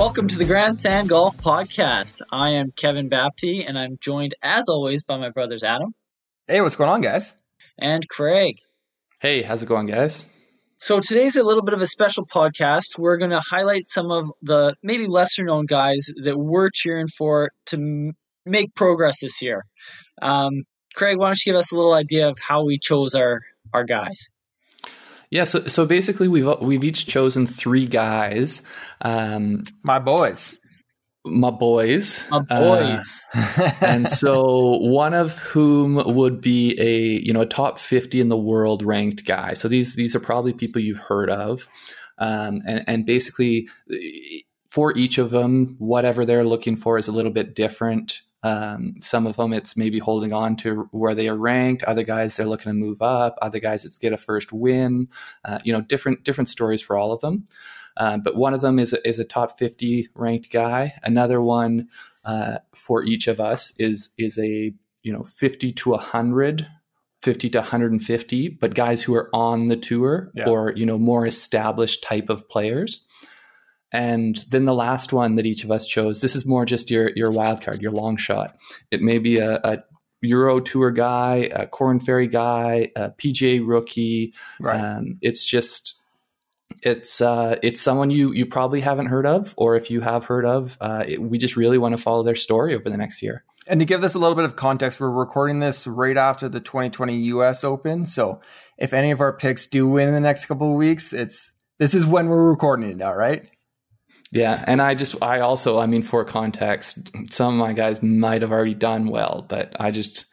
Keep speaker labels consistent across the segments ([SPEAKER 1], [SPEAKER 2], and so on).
[SPEAKER 1] Welcome to the Grandstand Golf Podcast. I am Kevin Bapty, and I'm joined, as always, by my brothers Adam
[SPEAKER 2] Hey, what's going on, guys?
[SPEAKER 1] and Craig.
[SPEAKER 3] Hey, how's it going, guys?
[SPEAKER 1] So today's a little bit of a special podcast. We're going to highlight some of the maybe lesser known guys that we're cheering for to m- make progress this year. Um, Craig, why don't you give us a little idea of how we chose our our guys?
[SPEAKER 3] Yeah, so so basically we've we've each chosen three guys, um,
[SPEAKER 2] My boys.
[SPEAKER 3] my boys,
[SPEAKER 1] My
[SPEAKER 3] uh,
[SPEAKER 1] boys.
[SPEAKER 3] and so one of whom would be a you know a top fifty in the world ranked guy. So these these are probably people you've heard of, um, and and basically for each of them, whatever they're looking for is a little bit different. Um, some of them it's maybe holding on to where they are ranked. Other guys they're looking to move up. Other guys it's get a first win. Uh, you know, different different stories for all of them. Um, but one of them is a, is a top fifty ranked guy. Another one uh, for each of us is is a you know fifty to hundred. 50 to 150 but guys who are on the tour
[SPEAKER 2] Yeah.
[SPEAKER 3] or you know more established type of players and then the last one that each of us chose, this is more just your your wild card, your long shot. It may be a, a Euro Tour guy, a Korn Ferry guy, a PGA rookie.
[SPEAKER 2] right.
[SPEAKER 3] Um, it's just it's uh, it's someone you you probably haven't heard of, or if you have heard of, uh, it, we just really want to follow their story over the next year.
[SPEAKER 2] and to give this a little bit of context, we're recording this right after the 2020 US Open. So if any of our picks do win in the next couple of weeks, it's this is when we're recording it now, right?
[SPEAKER 3] Yeah, and I just I also I mean for context, some of my guys might have already done well, but I just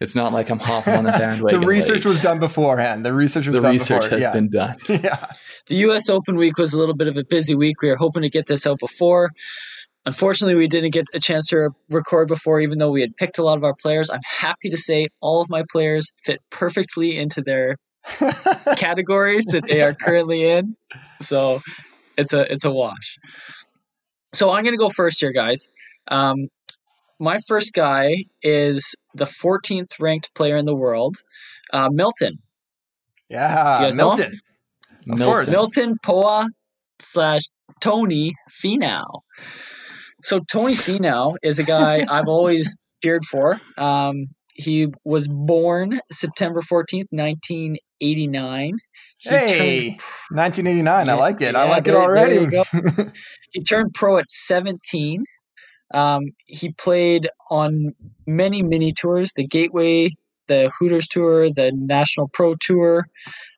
[SPEAKER 3] it's not like I'm hopping on the bandwagon.
[SPEAKER 2] the research
[SPEAKER 3] late.
[SPEAKER 2] was done beforehand. The research was
[SPEAKER 3] the
[SPEAKER 2] done
[SPEAKER 3] research
[SPEAKER 2] before.
[SPEAKER 3] has
[SPEAKER 2] yeah.
[SPEAKER 3] been done.
[SPEAKER 2] yeah.
[SPEAKER 1] The U.S. Open week was a little bit of a busy week. We were hoping to get this out before. Unfortunately, we didn't get a chance to record before, even though we had picked a lot of our players. I'm happy to say all of my players fit perfectly into their categories that they are currently in. So it's a it's a wash. So I'm gonna go first here, guys. Um, my first guy is the 14th ranked player in the world, uh, Milton.
[SPEAKER 2] yeah.
[SPEAKER 1] You guys know him?
[SPEAKER 2] Milton. Of
[SPEAKER 3] Milton.
[SPEAKER 2] course.
[SPEAKER 1] Milton Pouha slash Tony Finau. So Tony Finau is a guy I've always cheered for. Um, he was born September 14th, 1989. He
[SPEAKER 2] Hey,
[SPEAKER 1] turned-
[SPEAKER 2] 1989. I like it. I like
[SPEAKER 1] there-
[SPEAKER 2] it already.
[SPEAKER 1] he turned pro at 17. Um, he played on many mini tours, the Gateway, the Hooters Tour, the National Pro Tour.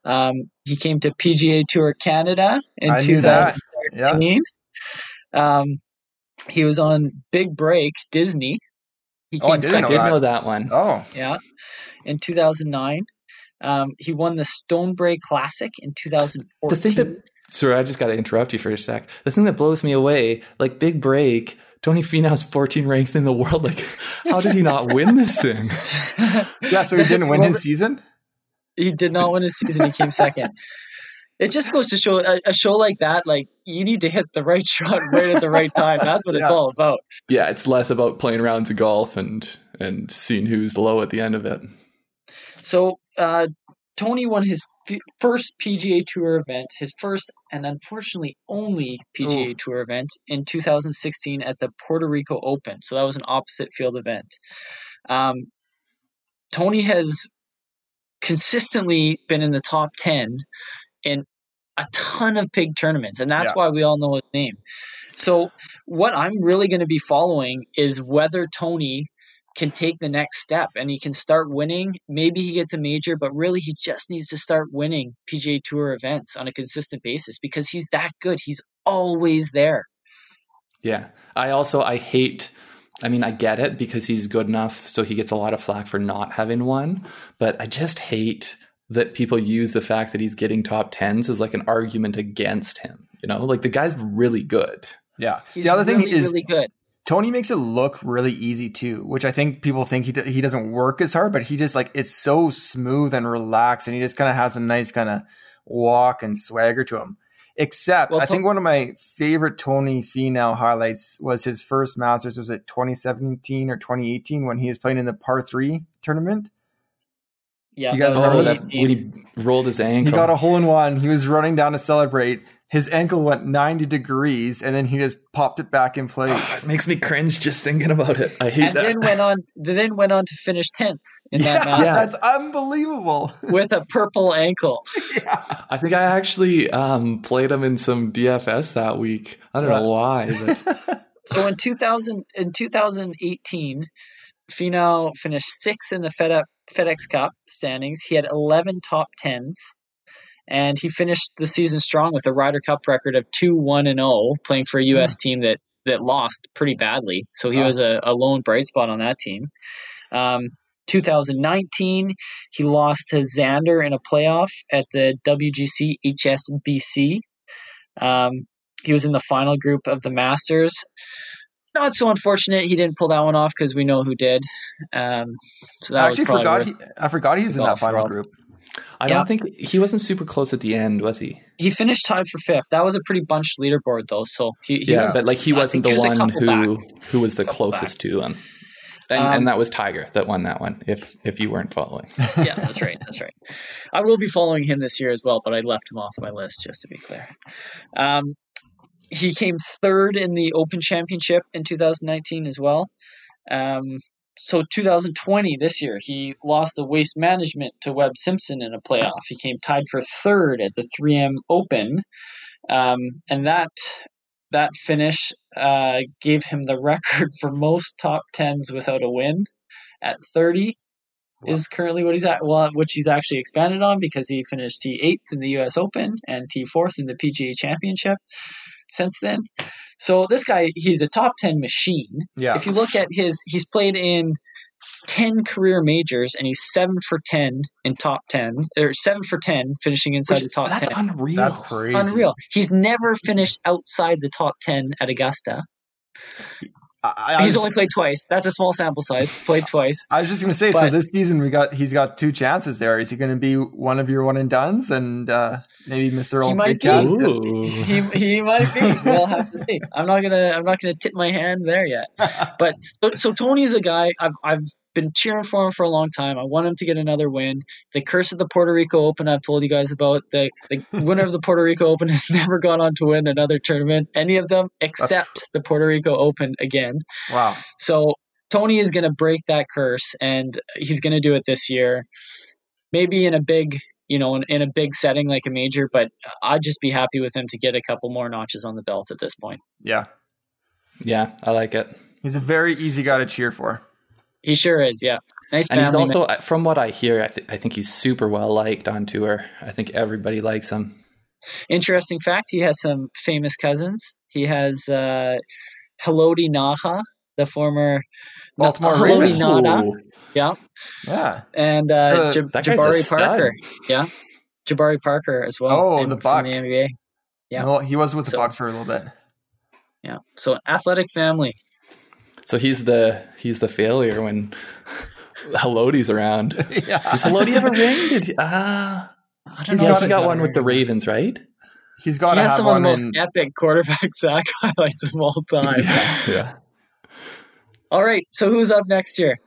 [SPEAKER 1] Um, he came to PGA Tour Canada in
[SPEAKER 2] I knew that.
[SPEAKER 1] 2013. Um, he was on Big Break Disney. He
[SPEAKER 2] Oh, I
[SPEAKER 1] came
[SPEAKER 2] didn't
[SPEAKER 3] I
[SPEAKER 1] second.
[SPEAKER 3] did
[SPEAKER 2] that.
[SPEAKER 3] know that one.
[SPEAKER 2] oh,
[SPEAKER 1] Yeah, in 2009. Um, he won the Stonebrae Classic in 2014.
[SPEAKER 3] The thing that sorry, I just got to interrupt you for a sec. The thing that blows me away, like big break, Tony Finau's 14 ranked in the world. Like, how did he not win this thing?
[SPEAKER 2] yeah. So he didn't win his season.
[SPEAKER 1] He did not win his season. He came second. It just goes to show a, a show like that, like you need to hit the right shot right at the right time. That's what it's all about.
[SPEAKER 3] Yeah, it's less about playing rounds of golf and and seeing who's low at the end of it.
[SPEAKER 1] So uh, Tony won his f- first PGA Tour event, his first and unfortunately only PGA Tour event in 2016 at the Puerto Rico Open. So that was an opposite field event. Um, Tony has consistently been in the top 10 in a ton of big tournaments, and that's
[SPEAKER 2] Yeah.
[SPEAKER 1] why we all know his name. So, what I'm really going to be following is whether Tony can take the next step and he can start winning. Maybe he gets a major, but really he just needs to start winning PGA Tour events on a consistent basis because he's that good. He's always there.
[SPEAKER 3] Yeah. I also I hate I mean, I get it because he's good enough so he gets a lot of flack for not having one, but I just hate that people use the fact that he's getting top 10s as like an argument against him, you know? Like the guy's really good.
[SPEAKER 2] Yeah.
[SPEAKER 1] He's
[SPEAKER 2] the other
[SPEAKER 1] really,
[SPEAKER 2] thing is
[SPEAKER 1] really good.
[SPEAKER 2] Tony makes it look really easy too, which I think people think he he doesn't work as hard, but he just like it's so smooth and relaxed, and he just kind of has a nice kind of walk and swagger to him. Except,
[SPEAKER 1] Well,
[SPEAKER 2] I
[SPEAKER 1] To-
[SPEAKER 2] think one of my favorite Tony Finau highlights was his first Masters. Was it 2017 or 2018 when he was playing in the Par Three tournament?
[SPEAKER 1] Yeah,
[SPEAKER 2] You guys remember
[SPEAKER 3] Oh,
[SPEAKER 2] that
[SPEAKER 3] that
[SPEAKER 1] 2018.
[SPEAKER 3] when he rolled his ankle.
[SPEAKER 2] He got a hole in one. He was running down to celebrate. His ankle went 90 degrees and then he just popped it back in place.
[SPEAKER 3] Oh, it makes me cringe just thinking about it. I hate
[SPEAKER 1] and
[SPEAKER 3] that.
[SPEAKER 1] then went on then went on to finish tenth in
[SPEAKER 2] yeah,
[SPEAKER 1] that match
[SPEAKER 2] that's unbelievable.
[SPEAKER 1] with a purple ankle.
[SPEAKER 2] yeah.
[SPEAKER 3] I think I actually um, played him in some DFS that week. I don't
[SPEAKER 2] Right.
[SPEAKER 3] know why, but
[SPEAKER 1] So in 2000 in 2018, Finau finished sixth in the FedEx FedEx Cup standings. He had 11 top tens, and he finished the season strong with a Ryder Cup record of two one and zero, playing for a U.S. team that that lost pretty badly. So he
[SPEAKER 2] Wow.
[SPEAKER 1] was a, a lone bright spot on that team. Um, 2019, he lost to Xander in a playoff at the WGC HSBC. Um, he was in the final group of the Masters. Not so unfortunate he didn't pull that one off because we know who did. Um, so
[SPEAKER 2] I actually forgot he, I forgot he was in that final
[SPEAKER 1] world.
[SPEAKER 2] group.
[SPEAKER 3] I
[SPEAKER 1] Yeah.
[SPEAKER 3] don't think he wasn't super close at the end, was he?
[SPEAKER 1] he finished tied for fifth. That was a pretty bunched leaderboard though. So he, he
[SPEAKER 3] yeah,
[SPEAKER 1] was,
[SPEAKER 3] but like he wasn't the
[SPEAKER 1] he was
[SPEAKER 3] one who who was the closest to him. And,
[SPEAKER 1] Um,
[SPEAKER 3] and that was Tiger that won that one. If if you weren't following,
[SPEAKER 1] yeah, that's right. That's right. I will be following him this year as well, but I left him off my list just to be clear. Um, he came third in the Open Championship in 2019 as well. Um, so 2020 this year, he lost the waste management to Webb Simpson in a playoff. He came tied for third at the 3M Open, um, and that that finish uh, gave him the record for most top tens without a win at 30 is currently what he's at. Well, which he's actually expanded on because he finished T eighth in the U.S. Open and T fourth in the PGA Championship since then. So this guy, he's a top ten machine.
[SPEAKER 2] Yeah.
[SPEAKER 1] If you look at his, he's played in. 10 career majors and he's 7 for 10 in top 10 or 7 for 10 finishing inside
[SPEAKER 3] Which-
[SPEAKER 1] the top
[SPEAKER 3] that's
[SPEAKER 1] 10
[SPEAKER 3] unreal.
[SPEAKER 2] That's crazy.
[SPEAKER 1] unreal he's never finished outside the top 10 at augusta
[SPEAKER 2] I, I,
[SPEAKER 1] he's
[SPEAKER 2] was,
[SPEAKER 1] only played twice that's a small sample size played twice
[SPEAKER 2] I was just going to say, so this season we got he's got two chances there. Is he going to be one of your one and duns and uh, maybe Mr.
[SPEAKER 1] He
[SPEAKER 2] Old
[SPEAKER 1] might
[SPEAKER 2] Big
[SPEAKER 1] be.
[SPEAKER 2] Cats?
[SPEAKER 1] He he might be. We'll have to see. I'm not gonna I'm not gonna tip my hand there yet. But so, so Tony's a guy I've I've been cheering for him for a long time. I want him to get another win. The curse of the Puerto Rico Open I've told you guys about. The the winner of the Puerto Rico Open has never gone on to win another tournament, any of them except the Puerto Rico Open again.
[SPEAKER 2] Wow.
[SPEAKER 1] So Tony is gonna break that curse, and he's gonna do it this year. Maybe in a big you know, in, in a big setting like a major, but I'd just be happy with him to get a couple more notches on the belt at this point.
[SPEAKER 2] Yeah.
[SPEAKER 3] Yeah, I like it.
[SPEAKER 2] He's a very easy guy to cheer for.
[SPEAKER 1] He sure is, yeah. Nice
[SPEAKER 3] And he's
[SPEAKER 1] family. man.
[SPEAKER 3] also, from what I hear, I, th- I think he's super well liked on tour. I think everybody likes him.
[SPEAKER 1] Interesting fact: he has some famous cousins. He has uh, Haloti Ngata, the former
[SPEAKER 2] Baltimore
[SPEAKER 1] Haloti
[SPEAKER 3] Ngata,
[SPEAKER 1] yeah,
[SPEAKER 2] Yeah.
[SPEAKER 1] and uh,
[SPEAKER 2] The-
[SPEAKER 1] Jab-
[SPEAKER 3] that guy's a
[SPEAKER 1] Jabari. Parker, yeah, Jabari Parker as well.
[SPEAKER 2] Oh,
[SPEAKER 1] in-
[SPEAKER 2] the
[SPEAKER 1] from
[SPEAKER 2] Buck.
[SPEAKER 1] the NBA, Yeah.
[SPEAKER 2] Well, he was with the
[SPEAKER 1] So-
[SPEAKER 2] Bucks for a little bit.
[SPEAKER 1] yeah. So athletic family.
[SPEAKER 3] So he's the he's the failure when Haloti's around.
[SPEAKER 2] yeah.
[SPEAKER 3] Does Haloti have a ring? Did he, ah,
[SPEAKER 1] I don't
[SPEAKER 2] He's
[SPEAKER 1] know
[SPEAKER 3] yeah,
[SPEAKER 1] if
[SPEAKER 3] he
[SPEAKER 1] he's
[SPEAKER 3] got
[SPEAKER 1] got
[SPEAKER 3] one with the. Ravens, right?
[SPEAKER 2] He's got
[SPEAKER 1] He has
[SPEAKER 2] have
[SPEAKER 1] some of the most
[SPEAKER 2] in.
[SPEAKER 1] epic quarterback sack highlights of all time.
[SPEAKER 3] yeah.
[SPEAKER 1] All right, so who's up next year?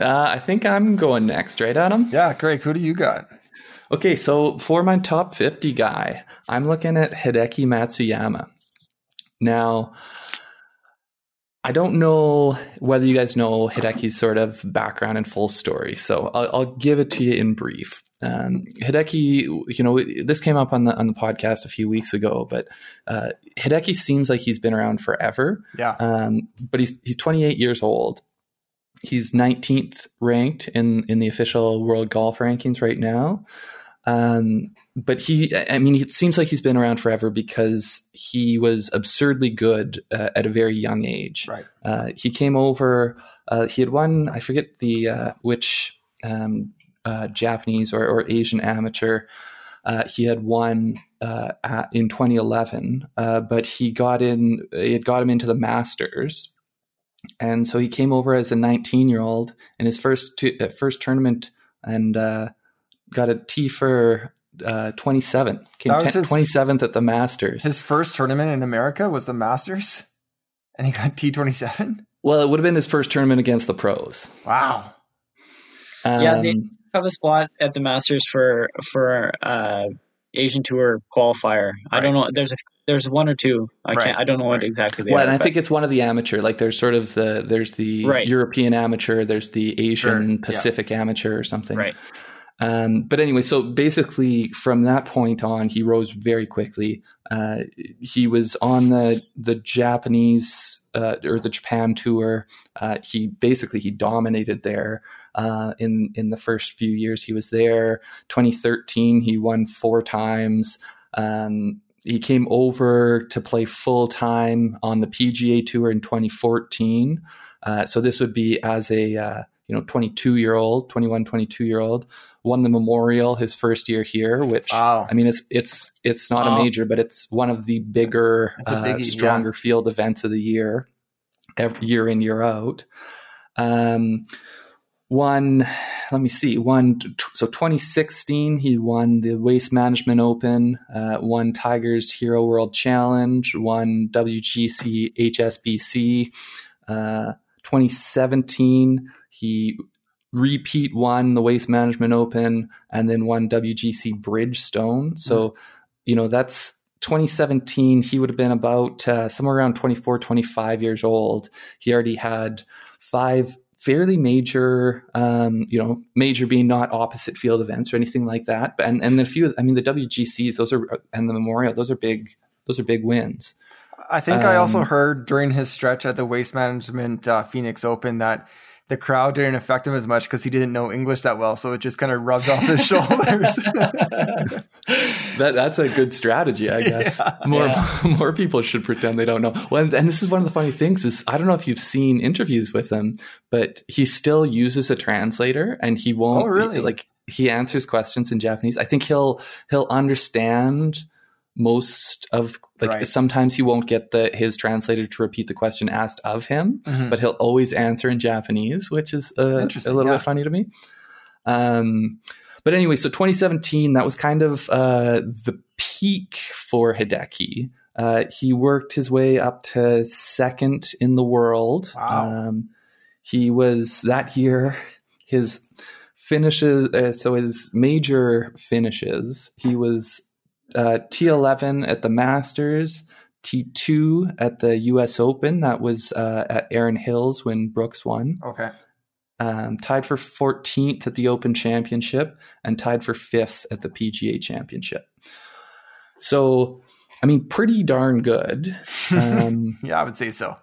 [SPEAKER 3] Uh, I think I'm going next, right, Adam?
[SPEAKER 2] Yeah, Craig, who do you got?
[SPEAKER 3] Okay, so for my top 50 guy, I'm looking at Hideki Matsuyama. Now, I don't know whether you guys know Hideki's sort of background and full story, so I'll, I'll give it to you in brief. Um, Hideki, you know, this came up on the on the podcast a few weeks ago, but uh, Hideki seems like he's been around forever.
[SPEAKER 2] Yeah.
[SPEAKER 3] Um, but he's he's 28 years old. He's 19th ranked in in the official world golf rankings right now. Um, but he, I mean, it seems like he's been around forever because he was absurdly good uh, at a very young age.
[SPEAKER 2] Right.
[SPEAKER 3] Uh, he came over. Uh, he had won. I forget the uh, which um, uh, Japanese or, or Asian amateur. Uh, he had won uh, at, in 2011, uh, but he got in. It got him into the Masters, and so he came over as a 19 year old in his first first tournament and uh, got a T for uh, 27. Came
[SPEAKER 2] That was
[SPEAKER 3] 10,
[SPEAKER 2] his-
[SPEAKER 3] 27th at the Masters.
[SPEAKER 2] His first tournament in America was the Masters, and he got T27.
[SPEAKER 3] well, it would have been his first tournament against the pros.
[SPEAKER 2] Wow.
[SPEAKER 3] Um,
[SPEAKER 1] Yeah, they- Have a spot at the Masters for for uh, Asian Tour qualifier. I don't know. There's a there's one or two. I
[SPEAKER 2] Right.
[SPEAKER 1] can't. I don't know what exactly they
[SPEAKER 3] Well,
[SPEAKER 1] are.
[SPEAKER 3] and I
[SPEAKER 1] but-
[SPEAKER 3] think it's one of the amateur. Like there's sort of the there's the
[SPEAKER 1] Right.
[SPEAKER 3] European amateur, there's the Asian
[SPEAKER 2] Sure, yeah.
[SPEAKER 3] Pacific amateur or something.
[SPEAKER 1] right.
[SPEAKER 3] Um, but anyway, so basically from that point on, he rose very quickly. Uh, he was on the the Japanese uh, or the Japan tour. Uh, he basically he dominated there uh, in in the first few years he was there. 2013, he won four times. Um, he came over to play full time on the PGA Tour in 2014. Uh, so this would be as a uh, you know 22 year old, 21, 22 year old. Won the Memorial his first year here, which
[SPEAKER 2] Wow.
[SPEAKER 3] I mean it's it's it's not
[SPEAKER 1] Wow.
[SPEAKER 3] a major, but it's one of the bigger, uh,
[SPEAKER 2] biggie, yeah.
[SPEAKER 3] stronger field events of the year, every, year in year out. Um, won let me see won t- so 2016 he won the waste management open uh, won tigers hero world challenge won wgc hsbc uh, 2017 he repeat won the waste management open and then won wgc bridgestone so you know that's 2017 he would have been about uh, somewhere around 24 25 years old he already had five fairly major, um, you know, major being not opposite field events or anything like that. But and and a few, I mean, the WGCs, those are and the Memorial, those are big, those are big wins.
[SPEAKER 2] I think I also
[SPEAKER 3] Um,
[SPEAKER 2] heard during his stretch at the Waste Management uh, Phoenix Open that the crowd didn't affect him as much because he didn't know English that well, so it just kind of rubbed off his shoulders.
[SPEAKER 3] That that's a good strategy, I guess.
[SPEAKER 2] Yeah.
[SPEAKER 3] more
[SPEAKER 1] Yeah.
[SPEAKER 3] more people should pretend they don't know. Well, and, and this is one of the funny things is I don't know if you've seen interviews with him, but he still uses a translator, and he won't
[SPEAKER 2] Oh, really?
[SPEAKER 3] like he answers questions in Japanese. I think he'll he'll understand most of like
[SPEAKER 2] Right.
[SPEAKER 3] sometimes he won't get the his translator to repeat the question asked of him
[SPEAKER 2] Mhm.
[SPEAKER 3] but he'll always answer in Japanese, which is uh, a little
[SPEAKER 2] yeah.
[SPEAKER 3] bit funny to me. Um, but anyway, so 2017, that was kind of uh, the peak for Hideki. Uh, he worked his way up to second in the world.
[SPEAKER 2] Wow.
[SPEAKER 3] Um, he was that year, his finishes, uh, so his major finishes, he was uh, T11 at the Masters, T2 at the US Open. That was uh, at Erin Hills when Brooks won.
[SPEAKER 2] okay.
[SPEAKER 3] Um, tied for 14th at the Open Championship and tied for fifth at the PGA Championship. So, I mean, pretty darn good. Um,
[SPEAKER 2] yeah, I would say so.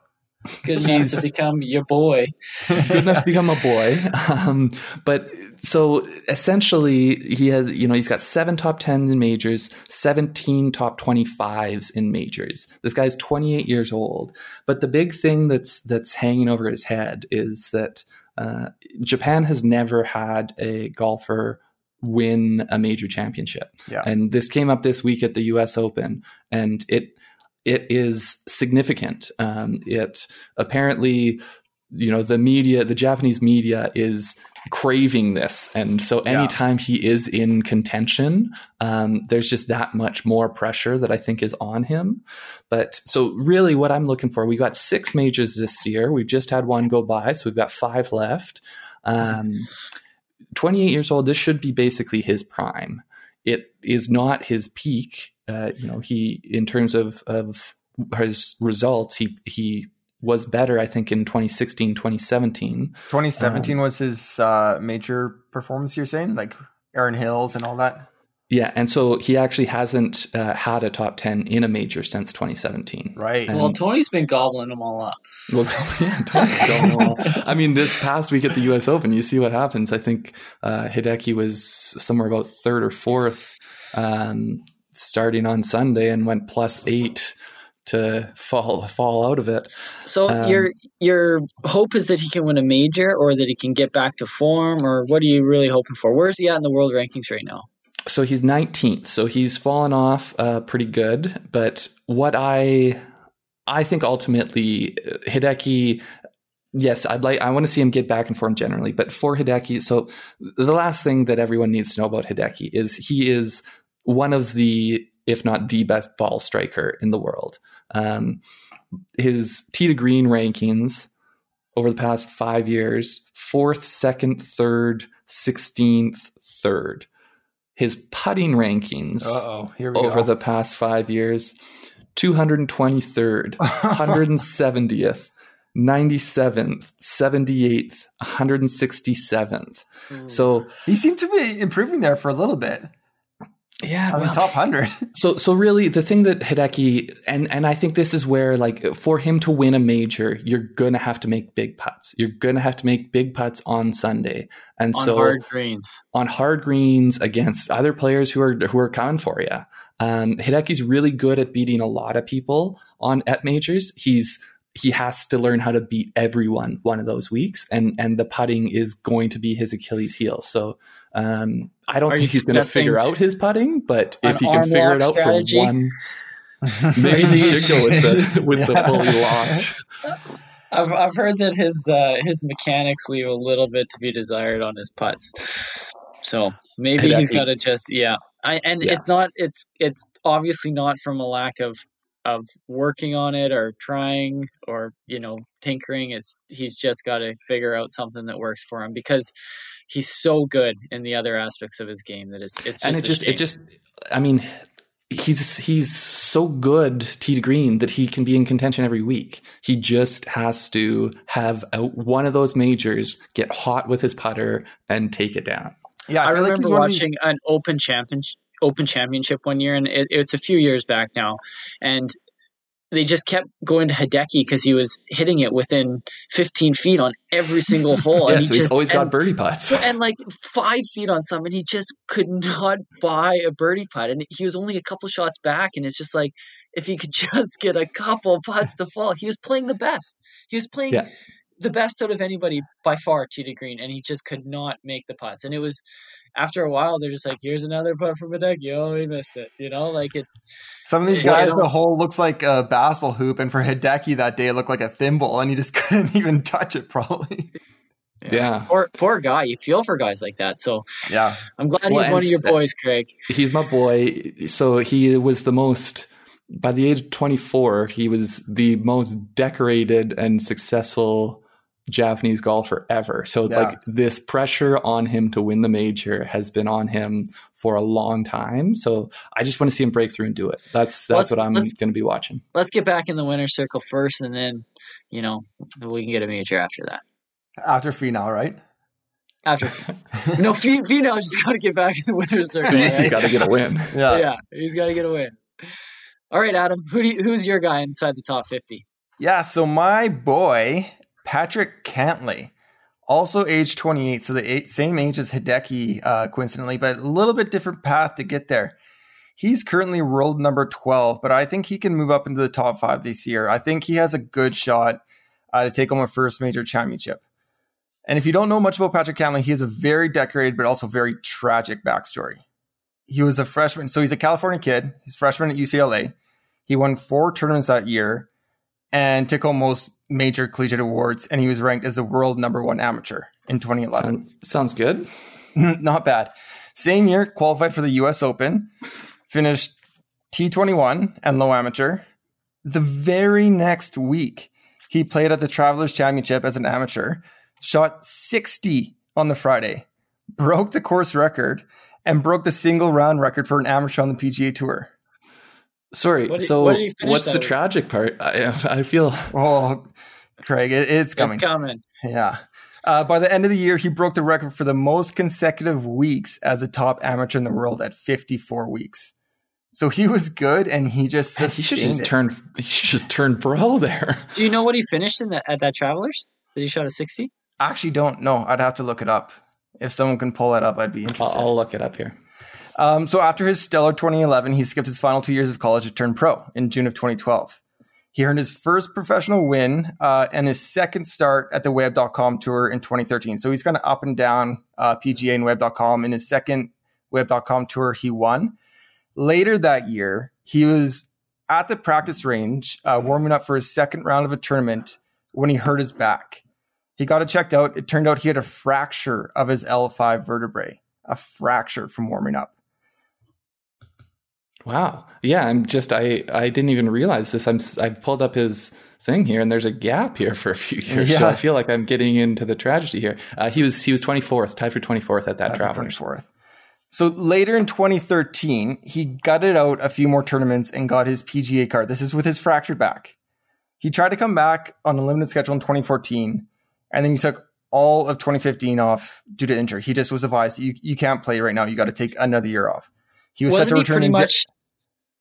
[SPEAKER 1] Good enough to become your boy.
[SPEAKER 3] good enough to become a boy. Um, but so essentially, he has, you know, he's got seven top 10s in majors, 17 top 25s in majors. This guy's 28 years old. But the big thing that's that's hanging over his head is that uh, Japan has never had a golfer win a major championship.
[SPEAKER 2] Yeah.
[SPEAKER 3] And this came up this week at the U.S. Open, and it it is significant. Um, it apparently, you know, the media, the Japanese media is craving this, and so
[SPEAKER 2] Yeah.
[SPEAKER 3] anytime he is in contention, um, there's just that much more pressure that I think is on him. But so really, what I'm looking for, we got six majors this year. We've just had one go by, so we've got five left. Um, 28 years old. This should be basically his prime. It is not his peak. Uh, you know, he in terms of of his results, he he was better, I think, in 2016, 2017.
[SPEAKER 2] 2017
[SPEAKER 3] Um,
[SPEAKER 2] was his uh, major performance, you're saying? Like Erin Hills and all that?
[SPEAKER 3] Yeah, and so he actually hasn't uh, had a top 10 in a major since 2017.
[SPEAKER 2] Right.
[SPEAKER 3] And-
[SPEAKER 1] Well, Tony's been gobbling them all up.
[SPEAKER 3] Well, yeah, Tony's going well. I mean, this past week at the U.S. Open, you see what happens. I think uh, Hideki was somewhere about third or fourth um, starting on Sunday and went plus eight to fall fall out of it.
[SPEAKER 1] So
[SPEAKER 3] Um,
[SPEAKER 1] your your hope is that he can win a major, or that he can get back to form, or what are you really hoping for? Where's he at in the world rankings right now?
[SPEAKER 3] So he's 19th. So he's fallen off uh, pretty good. But what I I think ultimately uh, Hideki. Yes, I'd like. I want to see him get back in form generally, but for Hideki, so the last thing that everyone needs to know about Hideki is he is one of the, if not the best ball striker in the world. Um, his tee to green rankings over the past five years: fourth, second, third, sixteenth, third. his putting rankings over
[SPEAKER 2] go.
[SPEAKER 3] the past five years 223rd, 170th, 97th, 78th, 167th. Mm. So
[SPEAKER 2] he seemed to be improving there for a little bit.
[SPEAKER 3] Yeah,
[SPEAKER 2] I mean, well, top hundred.
[SPEAKER 3] so, so really, the thing that Hideki and and I think this is where, like, for him to win a major, you're gonna have to make big putts. You're gonna have to make big putts on Sunday, and
[SPEAKER 1] on
[SPEAKER 3] so
[SPEAKER 1] hard greens,
[SPEAKER 3] on hard greens against other players who are who are coming for you. Um, Hideki's really good at beating a lot of people on at majors. He's he has to learn how to beat everyone one of those weeks, and and the putting is going to be his Achilles heel. So um, I don't Are think he's going to figure out his putting, but if he can figure it out strategy? for one, maybe he should go with the with yeah. the fully locked.
[SPEAKER 1] I've I've heard that his uh, his mechanics leave a little bit to be desired on his putts. So maybe he's got to just yeah. I and yeah. it's not it's it's obviously not from a lack of of working on it or trying or you know tinkering is he's just got to figure out something that works for him because he's so good in the other aspects of his game that it's it's just
[SPEAKER 3] and it just shame. it just I mean he's he's so good tee to green that he can be in contention every week. He just has to have a, one of those majors get hot with his putter and take it down.
[SPEAKER 1] Yeah, I, I remember like watching an Open championship Open Championship one year, and it, it's a few years back now, and they just kept going to Hideki because he was hitting it within 15 feet on every single hole.
[SPEAKER 3] yeah,
[SPEAKER 1] and
[SPEAKER 3] he so just, always and, got birdie putts.
[SPEAKER 1] and like five feet on some, and he just could not buy a birdie putt. And he was only a couple shots back, and it's just like if he could just get a couple putts to fall, he was playing the best. He was playing yeah the best out of anybody by far, Cheetah Green, and he just could not make the putts. And it was after a while, they're just like, "Here's another putt from Hideki. Oh, he missed it." You know, like it.
[SPEAKER 2] Some of these guys, the hole looks like a basketball hoop, and for Hideki that day, it looked like a thimble, and he just couldn't even touch it. Probably.
[SPEAKER 3] Yeah. yeah.
[SPEAKER 1] Poor, poor guy. You feel for guys like that. So
[SPEAKER 2] yeah,
[SPEAKER 1] I'm glad well, he's one of your boys, Craig.
[SPEAKER 3] He's my boy. So he was the most by the age of 24, he was the most decorated and successful Japanese golfer ever. So yeah. like this pressure on him to win the major has been on him for a long time. So I just want to see him break through and do it. That's that's let's, what I'm going to be watching.
[SPEAKER 1] Let's get back in the winner's circle first, and then you know we can get a major after that.
[SPEAKER 2] After Finau, right?
[SPEAKER 1] After no, Finau just got to get back in the winner's circle.
[SPEAKER 3] Right? He's got to get a win.
[SPEAKER 1] yeah, yeah, he's got to get a win. All right, Adam, who you, who's your guy inside the top fifty?
[SPEAKER 2] Yeah, so my boy Patrick Cantlay, also age 28, so the same age as Hideki, uh, coincidentally, but a little bit different path to get there. He's currently world number 12, but I think he can move up into the top five this year. I think he has a good shot uh, to take home a first major championship. And if you don't know much about Patrick Cantlay, he has a very decorated but also very tragic backstory. He was a freshman, so he's a California kid. He's freshman at UCLA. He won four tournaments that year and took home most major collegiate awards, and he was ranked as the world number one amateur in 2011.
[SPEAKER 3] Sound, sounds good.
[SPEAKER 2] Not bad. Same year, qualified for the U.S. Open, finished T21 and low amateur. The very next week, he played at the Travelers Championship as an amateur, shot 60 on the Friday, broke the course record, and broke the single round record for an amateur on the PGA Tour.
[SPEAKER 3] Sorry. What so what what's the tragic part? I, I feel.
[SPEAKER 2] Oh, Craig, it, it's coming.
[SPEAKER 1] It's coming.
[SPEAKER 2] Yeah. Uh, by the end of the year, he broke the record for the most consecutive weeks as a top amateur in the world at 54 weeks. So he was good, and he just
[SPEAKER 3] Man, he should just turn he should just turn pro there.
[SPEAKER 1] Do you know what he finished in that at that Travelers? Did he shot a 60?
[SPEAKER 2] I actually don't know. I'd have to look it up. If someone can pull that up, I'd be interested.
[SPEAKER 3] I'll, I'll look it up here.
[SPEAKER 2] Um, so after his stellar 2011, he skipped his final two years of college to turn pro in June of 2012. He earned his first professional win uh, and his second start at the web.com tour in 2013. So he's kind of up and down uh, PGA and web.com. In his second web.com tour, he won. Later that year, he was at the practice range uh, warming up for his second round of a tournament when he hurt his back. He got it checked out. It turned out he had a fracture of his L5 vertebrae, a fracture from warming up.
[SPEAKER 3] Wow. Yeah, I'm just I I didn't even realize this. I'm I've pulled up his thing here, and there's a gap here for a few years. Yeah. So I feel like I'm getting into the tragedy here. Uh, he was he was 24th, tied for 24th at that travel.
[SPEAKER 2] 24th. So later in 2013, he gutted out a few more tournaments and got his PGA card. This is with his fractured back. He tried to come back on a limited schedule in 2014, and then he took all of 2015 off due to injury. He just was advised you you can't play right now. You got to take another year off. He was
[SPEAKER 1] Wasn't
[SPEAKER 2] set to
[SPEAKER 1] he
[SPEAKER 2] return
[SPEAKER 1] pretty
[SPEAKER 2] in
[SPEAKER 1] much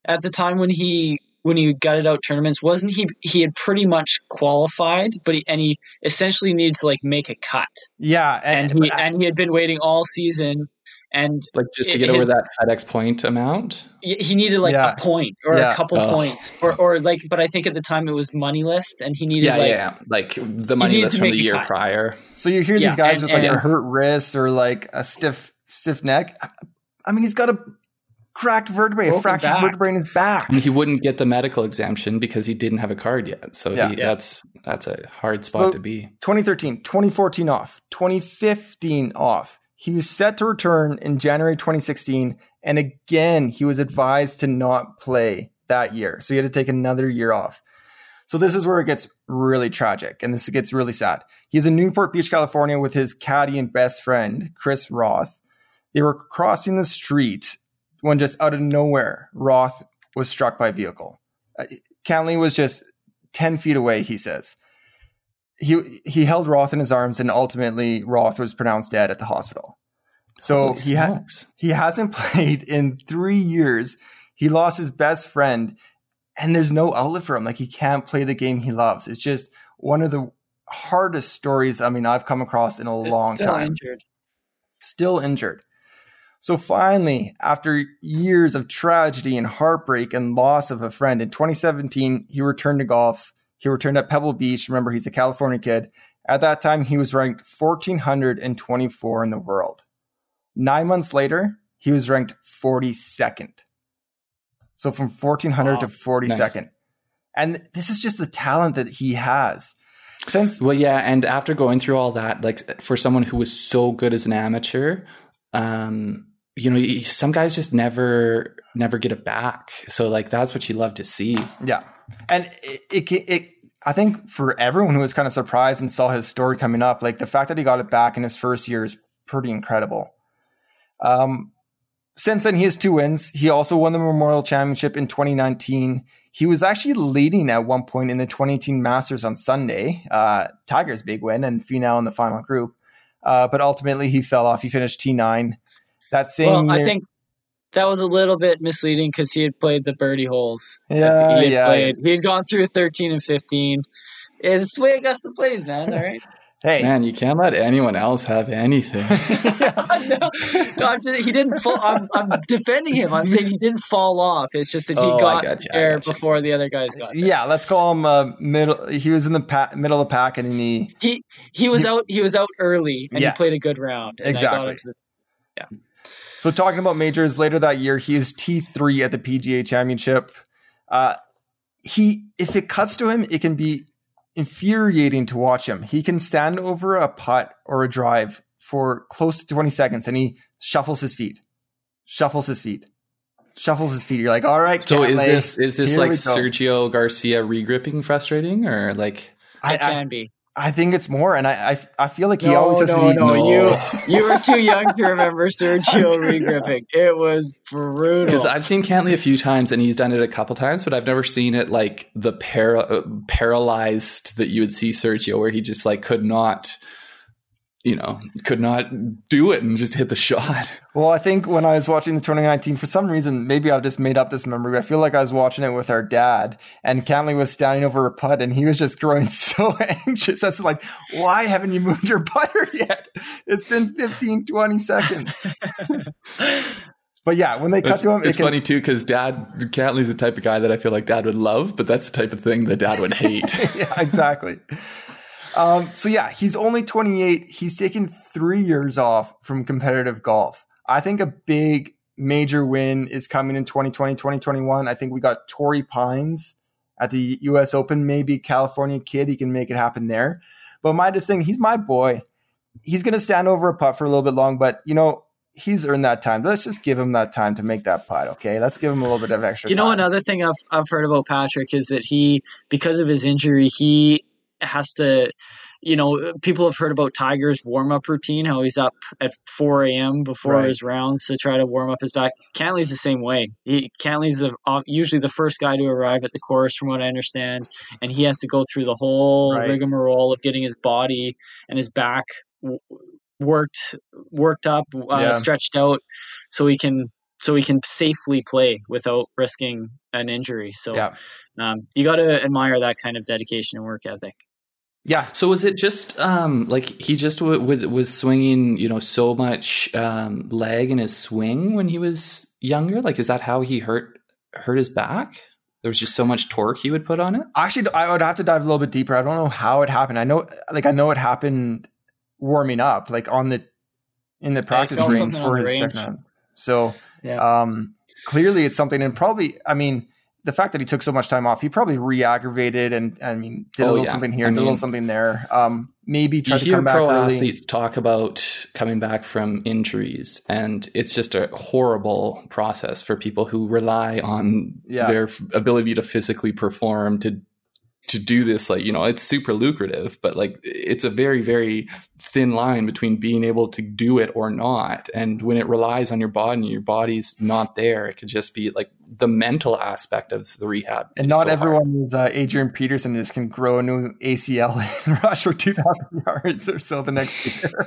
[SPEAKER 1] at the time when he when he gutted out tournaments? Wasn't he he had pretty much qualified, but he and he essentially needed to like make a cut,
[SPEAKER 2] yeah,
[SPEAKER 1] and he and he had been waiting all season, and
[SPEAKER 3] Like just to
[SPEAKER 1] It-
[SPEAKER 3] get over that FedEx point amount.
[SPEAKER 1] he he needed like
[SPEAKER 2] Yeah.
[SPEAKER 1] a point or
[SPEAKER 2] Yeah.
[SPEAKER 1] a couple
[SPEAKER 3] Oh.
[SPEAKER 1] points, or or like, but I think at the time it was money list, and he needed
[SPEAKER 3] Yeah,
[SPEAKER 1] like
[SPEAKER 3] yeah, like the money
[SPEAKER 1] needed
[SPEAKER 3] list from the year
[SPEAKER 1] cut.
[SPEAKER 3] prior.
[SPEAKER 2] So you hear
[SPEAKER 1] Yeah,
[SPEAKER 2] these guys
[SPEAKER 1] and-
[SPEAKER 2] with like
[SPEAKER 1] and-
[SPEAKER 2] a hurt wrist or like a stiff stiff neck. I mean, he's got a cracked vertebrae, a
[SPEAKER 1] Broken
[SPEAKER 2] fractured
[SPEAKER 1] back.
[SPEAKER 2] vertebrae in his back.
[SPEAKER 3] And he wouldn't get the medical exemption because he didn't have a card yet. So
[SPEAKER 2] Yeah.
[SPEAKER 3] he,
[SPEAKER 1] Yeah.
[SPEAKER 3] that's that's a hard spot
[SPEAKER 2] So-
[SPEAKER 3] to be.
[SPEAKER 2] 2013, 2014 off, 2015 off. He was set to return in January 2016, and again he was advised to not play that year. So he had to take another year off. So this is where it gets really tragic, and this gets really sad. He's in Newport Beach, California, with his caddy and best friend Chris Roth. They were crossing the street when just out of nowhere, Roth was struck by a vehicle. Uh, Cantlay was just 10 feet away, he says. He, he held Roth in his arms, and ultimately, Roth was pronounced dead at the hospital. So he, ha- he hasn't played in three years. He lost his best friend, and there's no outlet for him. Like, he can't play the game he loves. It's just one of the hardest stories, I mean, I've come across in a
[SPEAKER 1] st-
[SPEAKER 2] long
[SPEAKER 1] still
[SPEAKER 2] time
[SPEAKER 1] injured.
[SPEAKER 2] still injured. So finally, after years of tragedy and heartbreak and loss of a friend, in 2017, he returned to golf. He returned at Pebble Beach. Remember, he's a California kid. At that time, he was ranked 1424 in the world. Nine months later, he was ranked 42nd. So from 1400
[SPEAKER 1] Wow.
[SPEAKER 2] to 42nd. And this is just the talent that he has. Since
[SPEAKER 3] Well, yeah, and after going through all that, like for someone who was so good as an amateur, um, you know, some guys just never never get it back. So like that's what you love to see.
[SPEAKER 2] Yeah, and it, it, it, I think for everyone who was kind of surprised and saw his story coming up, like the fact that he got it back in his first year is pretty incredible. Um, since then, he has two wins. He also won the Memorial Championship in 2019. He was actually leading at one point in the 2018 Masters on Sunday. Uh, Tiger's big win and Finau in the final group, uh, but ultimately he fell off. He finished T9. That same
[SPEAKER 1] Well, I think that was a little bit misleading because he had played the birdie holes.
[SPEAKER 2] Yeah,
[SPEAKER 1] he had
[SPEAKER 2] yeah.
[SPEAKER 1] Played, he had gone through 13 and 15. It's the way Augusta plays, man. All right.
[SPEAKER 2] hey,
[SPEAKER 3] Man, you can't let anyone else have anything.
[SPEAKER 1] no, no, I'm just, he didn't fall. I'm, I'm defending him. I'm saying he didn't fall off. It's just that he
[SPEAKER 3] Oh, I
[SPEAKER 1] got
[SPEAKER 3] gotcha,
[SPEAKER 1] there
[SPEAKER 3] gotcha.
[SPEAKER 1] before the other guys got there.
[SPEAKER 2] yeah, let's call him uh, middle. He was in the pa- middle of the pack, and he
[SPEAKER 1] He he was out. He was out early, and
[SPEAKER 2] Yeah.
[SPEAKER 1] he played a good round. And I got
[SPEAKER 2] Exactly.
[SPEAKER 1] him to the-
[SPEAKER 2] So talking about majors later that year, he is T three at the PGA Championship. Uh, he, if it cuts to him, it can be infuriating to watch him. He can stand over a putt or a drive for close to twenty seconds, and he shuffles his feet, shuffles his feet, shuffles his feet. You're like, all right.
[SPEAKER 3] So is
[SPEAKER 2] Cantlay,
[SPEAKER 3] this is this
[SPEAKER 2] here
[SPEAKER 3] like. Sergio Garcia regripping frustrating or like
[SPEAKER 2] I,
[SPEAKER 1] It
[SPEAKER 2] I,
[SPEAKER 1] can be.
[SPEAKER 2] I think it's more, and I, I, I feel like he
[SPEAKER 1] No,
[SPEAKER 2] always has
[SPEAKER 1] no,
[SPEAKER 2] to be.
[SPEAKER 1] no,
[SPEAKER 3] No.
[SPEAKER 1] You you were too young to remember Sergio regripping. It was brutal.
[SPEAKER 3] because I've seen Cantlay a few times and he's done it a couple times, but I've never seen it like the para- uh, paralyzed that you would see Sergio, where he just like could not, you know, could not do it and just hit the shot.
[SPEAKER 2] Well, I think when I was watching the 2019, for some reason, maybe I just made up this memory. I feel like I was watching it with our dad, and Cantlay was standing over a putt, and he was just growing so anxious. I was like, "Why haven't you moved your putter yet? It's been 15, 20 seconds." but yeah, when they cut
[SPEAKER 3] It's,
[SPEAKER 2] to him,
[SPEAKER 3] it's
[SPEAKER 2] it can,
[SPEAKER 3] funny too because Dad Cantlay's the type of guy that I feel like Dad would love, but that's the type of thing that Dad would hate.
[SPEAKER 2] yeah, exactly. Um, so yeah, he's only 28. He's taken three years off from competitive golf. I think a big major win is coming in 2020, 2021. I think we got Torrey Pines at the US Open, maybe California kid. He can make it happen there. But my just thing, he's my boy. He's going to stand over a putt for a little bit long, but you know, he's earned that time. Let's just give him that time to make that putt. Okay. Let's give him a little bit of extra
[SPEAKER 1] You know,
[SPEAKER 2] time.
[SPEAKER 1] another thing I've I've heard about Patrick is that he, because of his injury, he has to you know, people have heard about Tiger's warm up routine, how he's up at 4 a.m. before
[SPEAKER 2] Right.
[SPEAKER 1] his rounds to try to warm up his back. Cantlay's the same way. He, Cantlay's the, uh, usually the first guy to arrive at the course, from what I understand, and he has to go through the whole
[SPEAKER 2] Right.
[SPEAKER 1] rigmarole of getting his body and his back w- worked worked up, uh,
[SPEAKER 2] Yeah.
[SPEAKER 1] stretched out, so he can so he can safely play without risking an injury. So
[SPEAKER 2] Yeah.
[SPEAKER 1] um, you got to admire that kind of dedication and work ethic.
[SPEAKER 2] Yeah.
[SPEAKER 3] So was it just um, like he just w- was was swinging, you know, so much um, leg in his swing when he was younger? Like, is that how he hurt hurt his back? There was just so much torque he would put on it.
[SPEAKER 2] Actually, I would have to dive a little bit deeper. I don't know how it happened. I know, like, I know it happened warming up, like on the in the practice
[SPEAKER 1] felt
[SPEAKER 2] range for his
[SPEAKER 1] range.
[SPEAKER 2] second. So,
[SPEAKER 1] Yeah.
[SPEAKER 2] um, clearly it's something, and probably, I mean, the fact that he took so much time off, he probably re-aggravated and I mean, did a
[SPEAKER 3] Oh,
[SPEAKER 2] little
[SPEAKER 3] yeah.
[SPEAKER 2] something here,
[SPEAKER 3] I
[SPEAKER 2] did a little something there. Um, maybe
[SPEAKER 3] You
[SPEAKER 2] try to
[SPEAKER 3] hear
[SPEAKER 2] come back
[SPEAKER 3] pro
[SPEAKER 2] early.
[SPEAKER 3] athletes talk about coming back from injuries, and it's just a horrible process for people who rely on
[SPEAKER 2] Yeah.
[SPEAKER 3] their ability to physically perform to to do this like you know it's super lucrative but like it's a very very thin line between being able to do it or not and when it relies on your body and your body's not there it could just be like the mental aspect of the rehab
[SPEAKER 2] And not
[SPEAKER 3] so hard.
[SPEAKER 2] everyone is uh, Adrian Peterson just can grow a new ACL and rush for 2,000 yards or so the next year.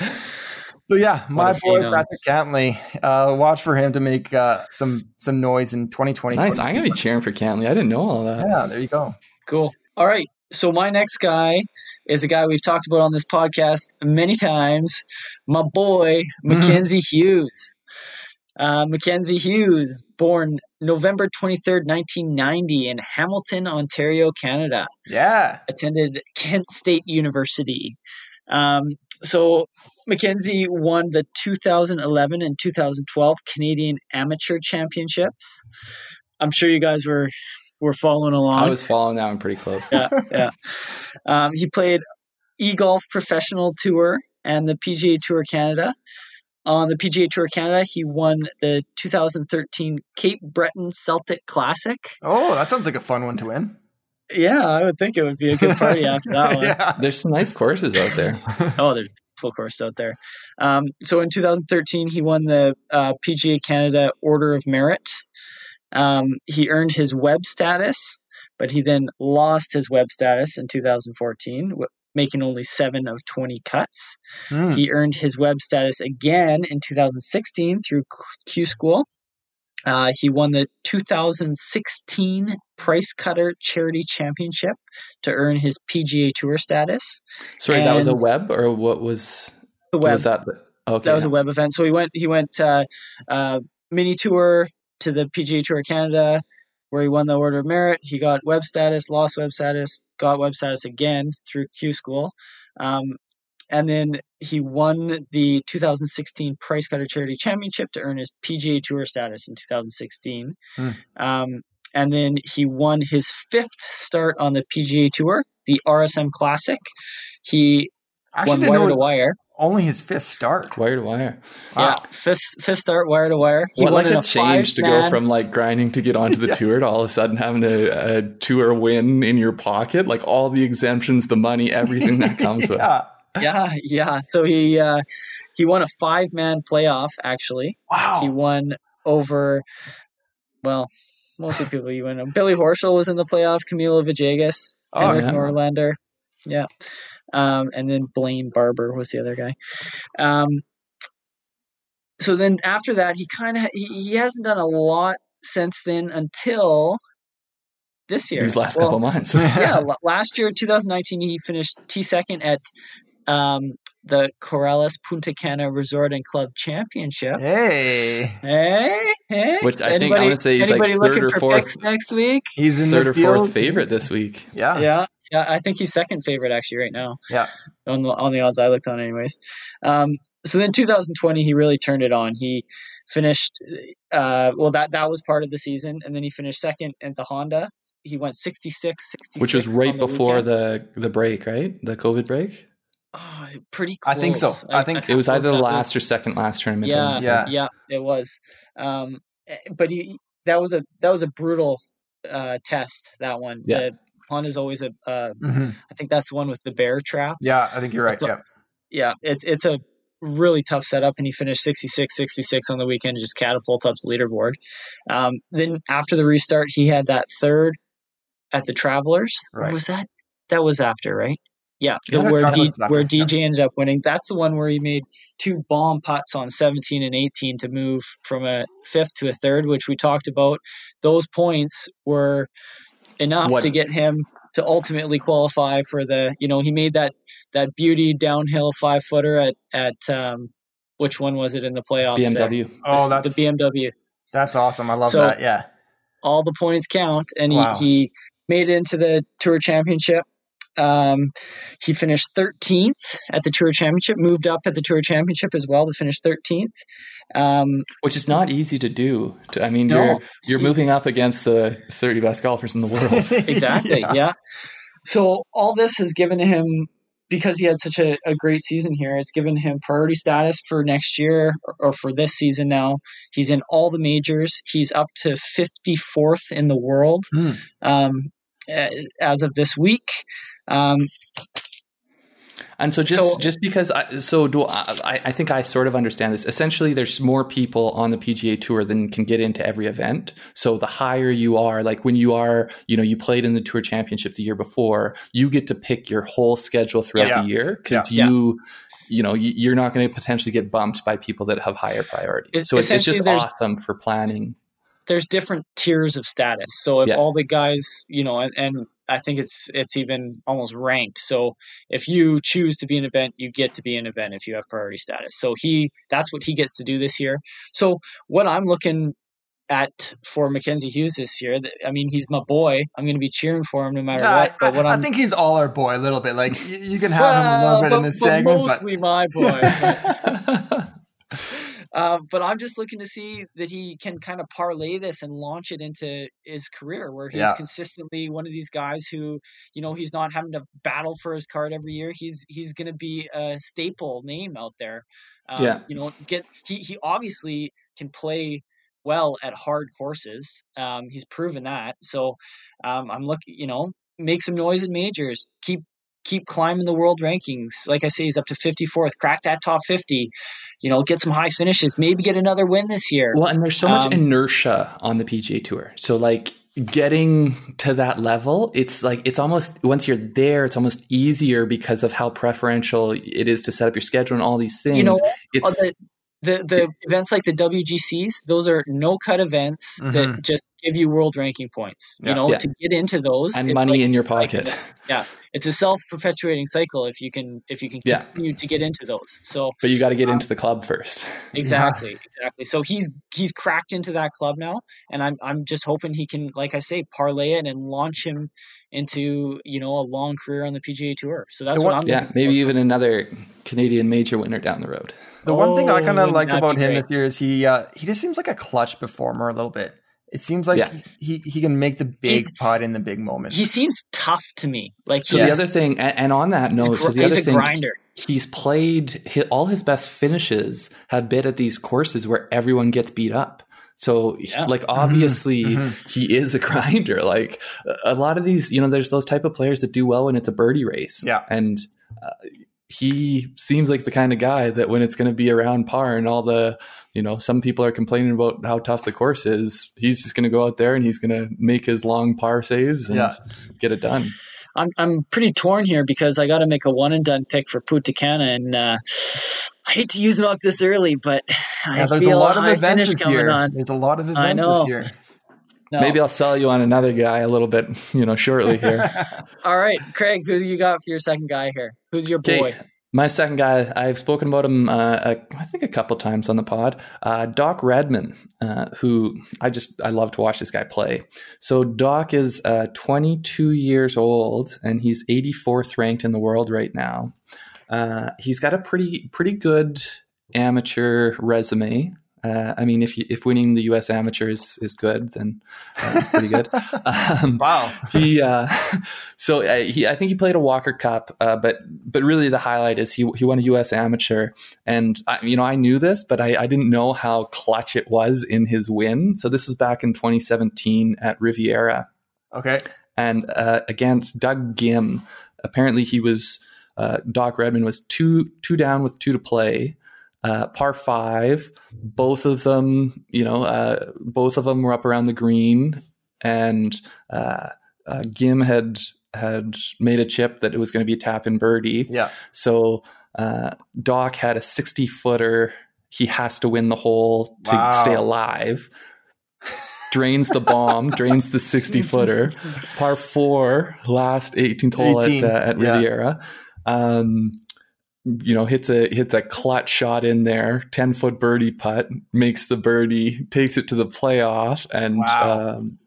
[SPEAKER 2] so yeah, my boy
[SPEAKER 1] phenom.
[SPEAKER 2] Patrick Cantlay. Uh, watch for him to make uh, some some noise in 2020.
[SPEAKER 3] nice i'm gonna be cheering for cantlay i didn't know all that
[SPEAKER 2] Yeah, there you go.
[SPEAKER 1] Cool. All right. So my next guy is a guy we've talked about on this podcast many times. My boy Mackenzie Hughes. Uh, Mackenzie Hughes, born November twenty third, nineteen ninety, in Hamilton, Ontario, Canada.
[SPEAKER 2] Yeah.
[SPEAKER 1] Attended Kent State University. Um, so Mackenzie won the 2011 and 2012 Canadian Amateur Championships. I'm sure you guys were were following along
[SPEAKER 3] i was following that one pretty close
[SPEAKER 1] yeah, yeah. Um, he played eGolf Professional Tour and the PGA Tour Canada. On the PGA Tour Canada, he won the 2013 Cape Breton Celtic Classic.
[SPEAKER 2] Oh, that sounds like a fun one to win.
[SPEAKER 1] Yeah, I would think it would be a good party after that one.
[SPEAKER 2] yeah.
[SPEAKER 3] there's some nice courses out there
[SPEAKER 1] Oh, there's full course out there. Um, so in 2013, he won the uh, PGA Canada Order of Merit. Um, he earned his web status, but he then lost his web status in 2014, w- making only seven of 20 cuts.
[SPEAKER 2] Hmm.
[SPEAKER 1] He earned his web status again in 2016 through Q School. Uh, he won the 2016 Price Cutter Charity Championship to earn his PGA Tour status.
[SPEAKER 3] sorry that was a web or what was
[SPEAKER 1] The web.
[SPEAKER 3] was that okay
[SPEAKER 1] that was a web event. So he went he went uh, uh, mini tour to the PGA Tour Canada, where he won the Order of Merit. He got web status, lost web status, got web status again through Q School, um, and then he won the 2016 Price Cutter Charity Championship to earn his PGA Tour status in 2016.
[SPEAKER 2] Hmm.
[SPEAKER 1] Um, and then he won his fifth start on the PGA Tour, the RSM Classic. He
[SPEAKER 2] actually
[SPEAKER 1] won
[SPEAKER 2] didn't know
[SPEAKER 1] wire to wire.
[SPEAKER 2] only his fifth start.
[SPEAKER 3] wire to wire
[SPEAKER 1] Yeah, fifth fifth start wire to wire. He
[SPEAKER 3] what
[SPEAKER 1] won
[SPEAKER 3] like
[SPEAKER 1] in
[SPEAKER 3] a change to go from like grinding to get onto the tour to all of a sudden having a, a tour win in your pocket like all the exemptions the money everything that comes with
[SPEAKER 2] yeah.
[SPEAKER 1] yeah yeah. So he uh, he won a five man playoff. Actually,
[SPEAKER 2] Wow.
[SPEAKER 1] he won over. Well, mostly people you win. Billy Horschel was in the playoff. Camilo Villegas,
[SPEAKER 2] Oh,
[SPEAKER 1] Henrik
[SPEAKER 3] yeah.
[SPEAKER 1] Norlander, yeah, um, and then Blayne Barber was the other guy. Um, so then after that, he kind of he, he hasn't done a lot since then until this year.
[SPEAKER 3] these last
[SPEAKER 1] Well,
[SPEAKER 3] couple months
[SPEAKER 1] yeah, last year, 2019, he finished T second at um, the Corrales Punta Cana Resort and Club Championship.
[SPEAKER 2] Hey.
[SPEAKER 1] Hey, hey.
[SPEAKER 3] Which I think I would say he's like third
[SPEAKER 1] looking
[SPEAKER 3] or
[SPEAKER 1] for
[SPEAKER 3] fourth-
[SPEAKER 1] picks next week?
[SPEAKER 2] He's in
[SPEAKER 3] third
[SPEAKER 2] the
[SPEAKER 3] or
[SPEAKER 2] field.
[SPEAKER 3] fourth favorite this week
[SPEAKER 2] Yeah.
[SPEAKER 1] Yeah, yeah. I think he's second favorite actually right now.
[SPEAKER 2] Yeah.
[SPEAKER 1] on the on the odds I looked on, anyways. Um, so then 2020, he really turned it on. He finished, uh, well, that that was part of the season, and then he finished second at the Honda. He went 66, 66
[SPEAKER 3] which was right
[SPEAKER 1] the
[SPEAKER 3] before
[SPEAKER 1] weekend.
[SPEAKER 3] the the break right the covid break
[SPEAKER 1] Oh, pretty
[SPEAKER 2] I think so. I think-
[SPEAKER 3] it was either the
[SPEAKER 1] that
[SPEAKER 3] last or second last tournament
[SPEAKER 1] Yeah.
[SPEAKER 2] Yeah.
[SPEAKER 1] yeah, it was. Um, eh, but he that was a that was a brutal uh, test. That one.
[SPEAKER 3] Yeah.
[SPEAKER 1] The is always a. Uh,
[SPEAKER 2] Mhm.
[SPEAKER 1] I think that's the one with the bear trap.
[SPEAKER 2] Yeah, I think you're right.
[SPEAKER 1] That's
[SPEAKER 2] Yeah.
[SPEAKER 1] Yeah, it's it's a really tough setup, and he finished 66, 66 on the weekend, just catapult up the leaderboard. Um, then after the restart, he had that third at the Travelers.
[SPEAKER 2] Right.
[SPEAKER 1] What was that? That was after, right? Yeah, the-
[SPEAKER 2] Yeah,
[SPEAKER 1] where D, where
[SPEAKER 2] yeah.
[SPEAKER 1] DJ ended up winning. That's the one where he made two bomb putts on 17 and 18 to move from a fifth to a third, which we talked about. Those points were enough
[SPEAKER 3] What-
[SPEAKER 1] to get him to ultimately qualify for the. You know, he made that that beauty downhill five footer at at um, which one was it in the playoffs? there?
[SPEAKER 3] BMW.
[SPEAKER 2] Oh,
[SPEAKER 1] the
[SPEAKER 2] that's the
[SPEAKER 1] BMW.
[SPEAKER 2] that's awesome. I love
[SPEAKER 1] So-
[SPEAKER 2] that. Yeah.
[SPEAKER 1] All the points count, and he,
[SPEAKER 2] Wow.
[SPEAKER 1] he made it into the Tour Championship. Um, he finished 13th at the Tour Championship, moved up at the Tour Championship as well to finish 13th. Um,
[SPEAKER 3] Which is not easy to do. To- I mean,
[SPEAKER 1] No,
[SPEAKER 3] you're you're
[SPEAKER 1] he-
[SPEAKER 3] moving up against the 30 best golfers in the world.
[SPEAKER 1] exactly,
[SPEAKER 2] Yeah.
[SPEAKER 1] yeah. So all this has given him because he had such a, a great season here, it's given him priority status for next year or, or for this season now. He's in all the majors. He's up to 54th in the world
[SPEAKER 2] Hmm.
[SPEAKER 1] um, as of this week. Um,
[SPEAKER 3] And so just
[SPEAKER 1] So-
[SPEAKER 3] just because I, so do I, I think I sort of understand this. Essentially, there's more people on the PGA Tour than can get into every event. So the higher you are, like when you are, you know, you played in the Tour Championship the year before, you get to pick your whole schedule throughout
[SPEAKER 2] Yeah.
[SPEAKER 3] the year because
[SPEAKER 1] Yeah.
[SPEAKER 3] you. You know, you- you're not going to potentially get bumped by people that have higher priority.
[SPEAKER 1] It-
[SPEAKER 3] So it's, it's just awesome for planning.
[SPEAKER 1] There's different tiers of status. So if
[SPEAKER 3] Yeah.
[SPEAKER 1] all the guys, you know, and, and I think it's it's even almost ranked. So if you choose to be an event, you get to be an event if you have priority status. So he that's what he gets to do this year. So what I'm looking at for Mackenzie Hughes this year, I mean, he's my boy. I'm going to be cheering for him no matter
[SPEAKER 2] Yeah,
[SPEAKER 1] what. But
[SPEAKER 2] I,
[SPEAKER 1] what
[SPEAKER 2] I
[SPEAKER 1] I'm
[SPEAKER 2] think he's all our boy a little bit. Like you, can have him a little bit
[SPEAKER 1] but,
[SPEAKER 2] in this
[SPEAKER 1] but
[SPEAKER 2] segment, but
[SPEAKER 1] mostly my boy. Uh, but I'm just looking to see that he can kind of parlay this and launch it into his career, where he's
[SPEAKER 2] Yeah.
[SPEAKER 1] consistently one of these guys who, you know, he's not having to battle for his card every year. He's he's going to be a staple name out there. Um,
[SPEAKER 3] Yeah.
[SPEAKER 1] you know, get he he obviously can play well at hard courses. Um, he's proven that. So um, I'm looking, you know, make some noise in majors. Keep keep climbing the world rankings. Like I say, he's up to 54th. Crack that top 50. You know, get some high finishes. Maybe get another win this year.
[SPEAKER 3] Well, and there's so much
[SPEAKER 1] Um,
[SPEAKER 3] inertia on the PGA Tour. So like getting to that level, it's like it's almost once you're there, it's almost easier because of how preferential it is to set up your schedule and all these things.
[SPEAKER 1] You know,
[SPEAKER 3] it's
[SPEAKER 1] Uh, the, the the events like the WGCs, those are no cut events
[SPEAKER 2] Mhm.
[SPEAKER 1] that just give you world ranking points.
[SPEAKER 2] Yeah.
[SPEAKER 1] You know,
[SPEAKER 3] Yeah.
[SPEAKER 1] to get into those
[SPEAKER 3] and money
[SPEAKER 1] like-
[SPEAKER 3] in your
[SPEAKER 1] like-
[SPEAKER 3] pocket.
[SPEAKER 1] it's a self perpetuating cycle if you can if you can
[SPEAKER 3] Yeah.
[SPEAKER 1] continue to get into those. So
[SPEAKER 3] but you got to get into the club first.
[SPEAKER 1] Exactly, exactly. So he's he's cracked into that club now, and I'm I'm just hoping he can, like I say, parlay it and launch him into you know a long career on the PGA Tour. So that's
[SPEAKER 2] The
[SPEAKER 1] what
[SPEAKER 2] one-
[SPEAKER 1] I'm.
[SPEAKER 3] Yeah,
[SPEAKER 1] looking
[SPEAKER 3] maybe
[SPEAKER 1] for.
[SPEAKER 3] even another Canadian major winner down the road.
[SPEAKER 2] the one thing I
[SPEAKER 1] Oh,
[SPEAKER 2] kind of
[SPEAKER 1] wouldn't
[SPEAKER 2] like about him
[SPEAKER 1] great?
[SPEAKER 2] this year is he uh, he just seems like a clutch performer a little bit. It seems like
[SPEAKER 3] Yeah.
[SPEAKER 2] he, he can make the big
[SPEAKER 1] He's-
[SPEAKER 2] putt in the big moment.
[SPEAKER 1] He seems tough to me. Like
[SPEAKER 3] So the other thing, and, and on that
[SPEAKER 1] he's,
[SPEAKER 3] note, so
[SPEAKER 1] gr-
[SPEAKER 3] the
[SPEAKER 1] he's
[SPEAKER 3] other
[SPEAKER 1] a
[SPEAKER 3] thing,
[SPEAKER 1] grinder.
[SPEAKER 3] he's played hi all his best finishes have been at these courses where everyone gets beat up. So,
[SPEAKER 1] Yeah.
[SPEAKER 3] like, obviously,
[SPEAKER 2] mhm.
[SPEAKER 3] he is a grinder. Like, a- a lot of these, you know, there's those type of players that do well when it's a birdie race.
[SPEAKER 2] Yeah.
[SPEAKER 3] And uh, he seems like the kind of guy that when it's going to be around par and all the, you know, some people are complaining about how tough the course is, he's just going to go out there and he's going to make his long par saves and
[SPEAKER 2] Yeah.
[SPEAKER 3] get it done.
[SPEAKER 1] I'm I'm pretty torn here because I got to make a one and done pick for Punta Cana, and uh, I hate to use him up this early, but I
[SPEAKER 2] yeah, there's
[SPEAKER 1] feel
[SPEAKER 2] a lot of
[SPEAKER 1] high
[SPEAKER 2] events
[SPEAKER 1] finish
[SPEAKER 2] this
[SPEAKER 1] coming
[SPEAKER 2] year.
[SPEAKER 1] on.
[SPEAKER 2] There's a lot of
[SPEAKER 1] I
[SPEAKER 2] events
[SPEAKER 1] know.
[SPEAKER 2] this year.
[SPEAKER 1] No.
[SPEAKER 3] Maybe I'll sell you on another guy a little bit, you know, shortly here.
[SPEAKER 1] All right, Craig, who you got for your second guy here? Who's your boy?
[SPEAKER 3] Okay, my second guy, I've spoken about him, uh, a, I think a couple times on the pod. Uh, Doc Redman, uh, who I just I love to watch this guy play. So Doc is uh, 22 years old, and he's 84th ranked in the world right now. Uh, he's got a pretty pretty good amateur resume. Uh, I mean, if you, if winning the U.S. Amateur is, is good, then uh, that's pretty good. Um,
[SPEAKER 2] wow.
[SPEAKER 3] he uh, so uh, he I think he played a Walker Cup, uh, but but really the highlight is he he won a U.S. Amateur, and I, you know I knew this, but I, I didn't know how clutch it was in his win. So this was back in 2017 at Riviera,
[SPEAKER 2] Okay.
[SPEAKER 3] and uh, against Doug Ghim. Apparently, he was uh, Doc Redman was two two down with two to play. Uh, par five, both of them, you know, uh, both of them were up around the green, and uh, uh, Ghim had had made a chip that it was going to be a tap in birdie.
[SPEAKER 2] Yeah.
[SPEAKER 3] So uh, Doc had a sixty footer. He has to win the hole to
[SPEAKER 2] Wow.
[SPEAKER 3] stay alive. Drains the bomb, drains the 60 footer. Par four, last 18th hole
[SPEAKER 2] 18,
[SPEAKER 3] at, uh, at
[SPEAKER 2] yeah.
[SPEAKER 3] Riviera. Um, you know, hits a hits a clutch shot in there, 10 foot birdie putt, makes the birdie, takes it to the playoff, and
[SPEAKER 2] Wow.
[SPEAKER 3] um,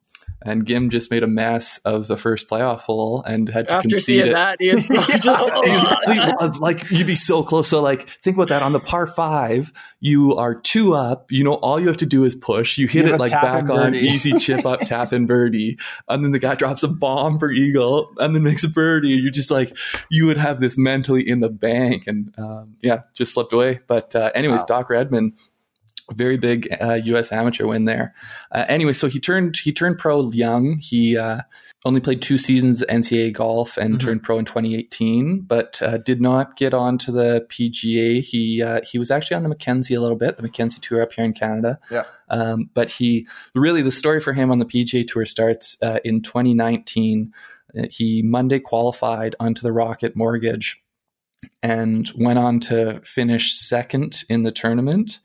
[SPEAKER 3] and Ghim just made a mess of the first playoff hole and had to
[SPEAKER 1] After
[SPEAKER 3] concede
[SPEAKER 1] seeing
[SPEAKER 3] it.
[SPEAKER 1] that, he was probably just,
[SPEAKER 3] probably, like you'd be so close. So like think about that on the par five, you are two up. You know, all you have to do is push. You hit
[SPEAKER 2] You
[SPEAKER 3] it like back on, easy chip up, tap and birdie, and then the guy drops a bomb for eagle, and then makes a birdie. You're just like you would have this mentally in the bank, and um, yeah, just slipped away. But uh, anyways,
[SPEAKER 2] Wow.
[SPEAKER 3] Doc Redman. Very big uh, U.S. amateur win there. Uh, anyway, so he turned he turned pro young. He uh, only played two seasons of NCAA golf and
[SPEAKER 2] Mhm.
[SPEAKER 3] turned pro in 2018, but uh, did not get onto the PGA. He uh, he was actually on the Mackenzie a little bit, the Mackenzie Tour up here in Canada.
[SPEAKER 2] Yeah.
[SPEAKER 3] Um, but he really the story for him on the PGA Tour starts uh, in 2019. Uh, He Monday qualified onto the Rocket Mortgage and went on to finish second in the tournament.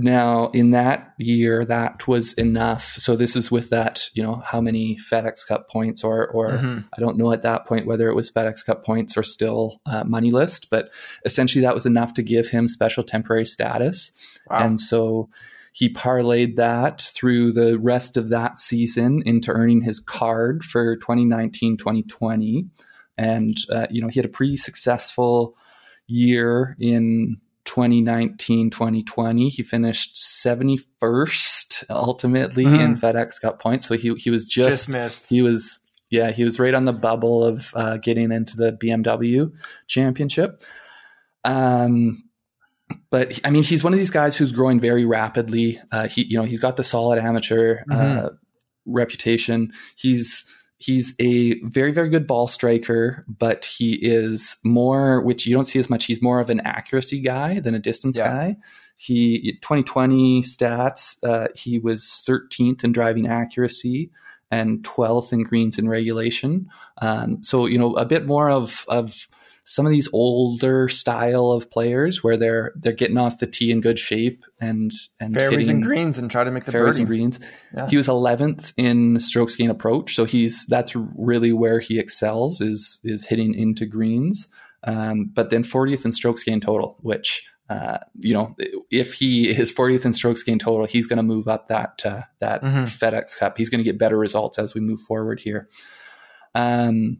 [SPEAKER 3] Now, in that year, that was enough. So this is with that, you know, how many FedEx Cup points, or or
[SPEAKER 2] Mhm.
[SPEAKER 3] I don't know at that point whether it was FedEx Cup points or still uh, money list, but essentially that was enough to give him special temporary status.
[SPEAKER 2] Wow.
[SPEAKER 3] And so he parlayed that through the rest of that season into earning his card for 2019 2020. And, uh, you know, he had a pretty successful year in 2019 2020. He finished 71st ultimately in
[SPEAKER 2] Mhm.
[SPEAKER 3] FedEx Cup points. So he, he was
[SPEAKER 2] just,
[SPEAKER 3] just, he was, yeah, he was right on the bubble of uh, getting into the BMW championship. Um, but I mean, he's one of these guys who's growing very rapidly. Uh, he, you know, he's got the solid amateur uh,
[SPEAKER 2] Mhm.
[SPEAKER 3] reputation. He's he's a very very good ball striker, but he is more, which you don't see as much. He's more of an accuracy guy than a distance
[SPEAKER 2] Yeah.
[SPEAKER 3] guy. He 2020 stats. Uh, he was 13th in driving accuracy and 12th in greens in regulation. Um, so you know a bit more of of some of these older style of players where they're they're getting off the tee in good shape and and
[SPEAKER 2] Fairways
[SPEAKER 3] hitting
[SPEAKER 2] and greens and try to make the
[SPEAKER 3] fairways
[SPEAKER 2] birdie.
[SPEAKER 3] and greens.
[SPEAKER 2] Yeah.
[SPEAKER 3] He was 11th in strokes gain approach, so he's that's really where he excels is is hitting into greens. Um, but then 40th in strokes gain total, which uh, you know, if he is 40th in strokes gain total, he's going to move up that uh, that
[SPEAKER 2] Mhm.
[SPEAKER 3] FedEx Cup. He's going to get better results as we move forward here. Um,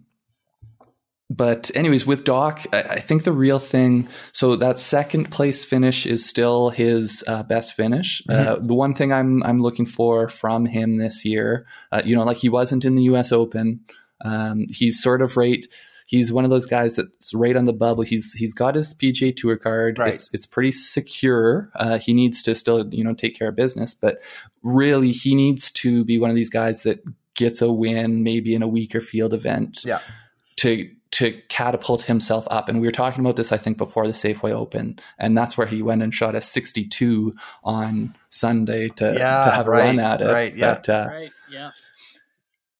[SPEAKER 3] but anyways, with Doc, I, I think the real thing. So that second place finish is still his uh, best finish. Uh, the one thing I'm I'm looking for from him this year, uh, you know, like he wasn't in the U.S. Open. Um, he's sort of right. He's one of those guys that's right on the bubble. He's he's got his PGA Tour card.
[SPEAKER 2] Right.
[SPEAKER 3] It's it's pretty secure. Uh, he needs to still you know take care of business, but really he needs to be one of these guys that gets a win maybe in a weaker field event
[SPEAKER 2] Yeah.
[SPEAKER 3] to to catapult himself up. And we were talking about this, I think, before the Safeway Open, and that's where he went and shot a 62 on Sunday to,
[SPEAKER 2] Yeah,
[SPEAKER 3] to have a
[SPEAKER 2] right,
[SPEAKER 3] run at it.
[SPEAKER 2] right, yeah.
[SPEAKER 3] But uh,
[SPEAKER 1] right. Yeah.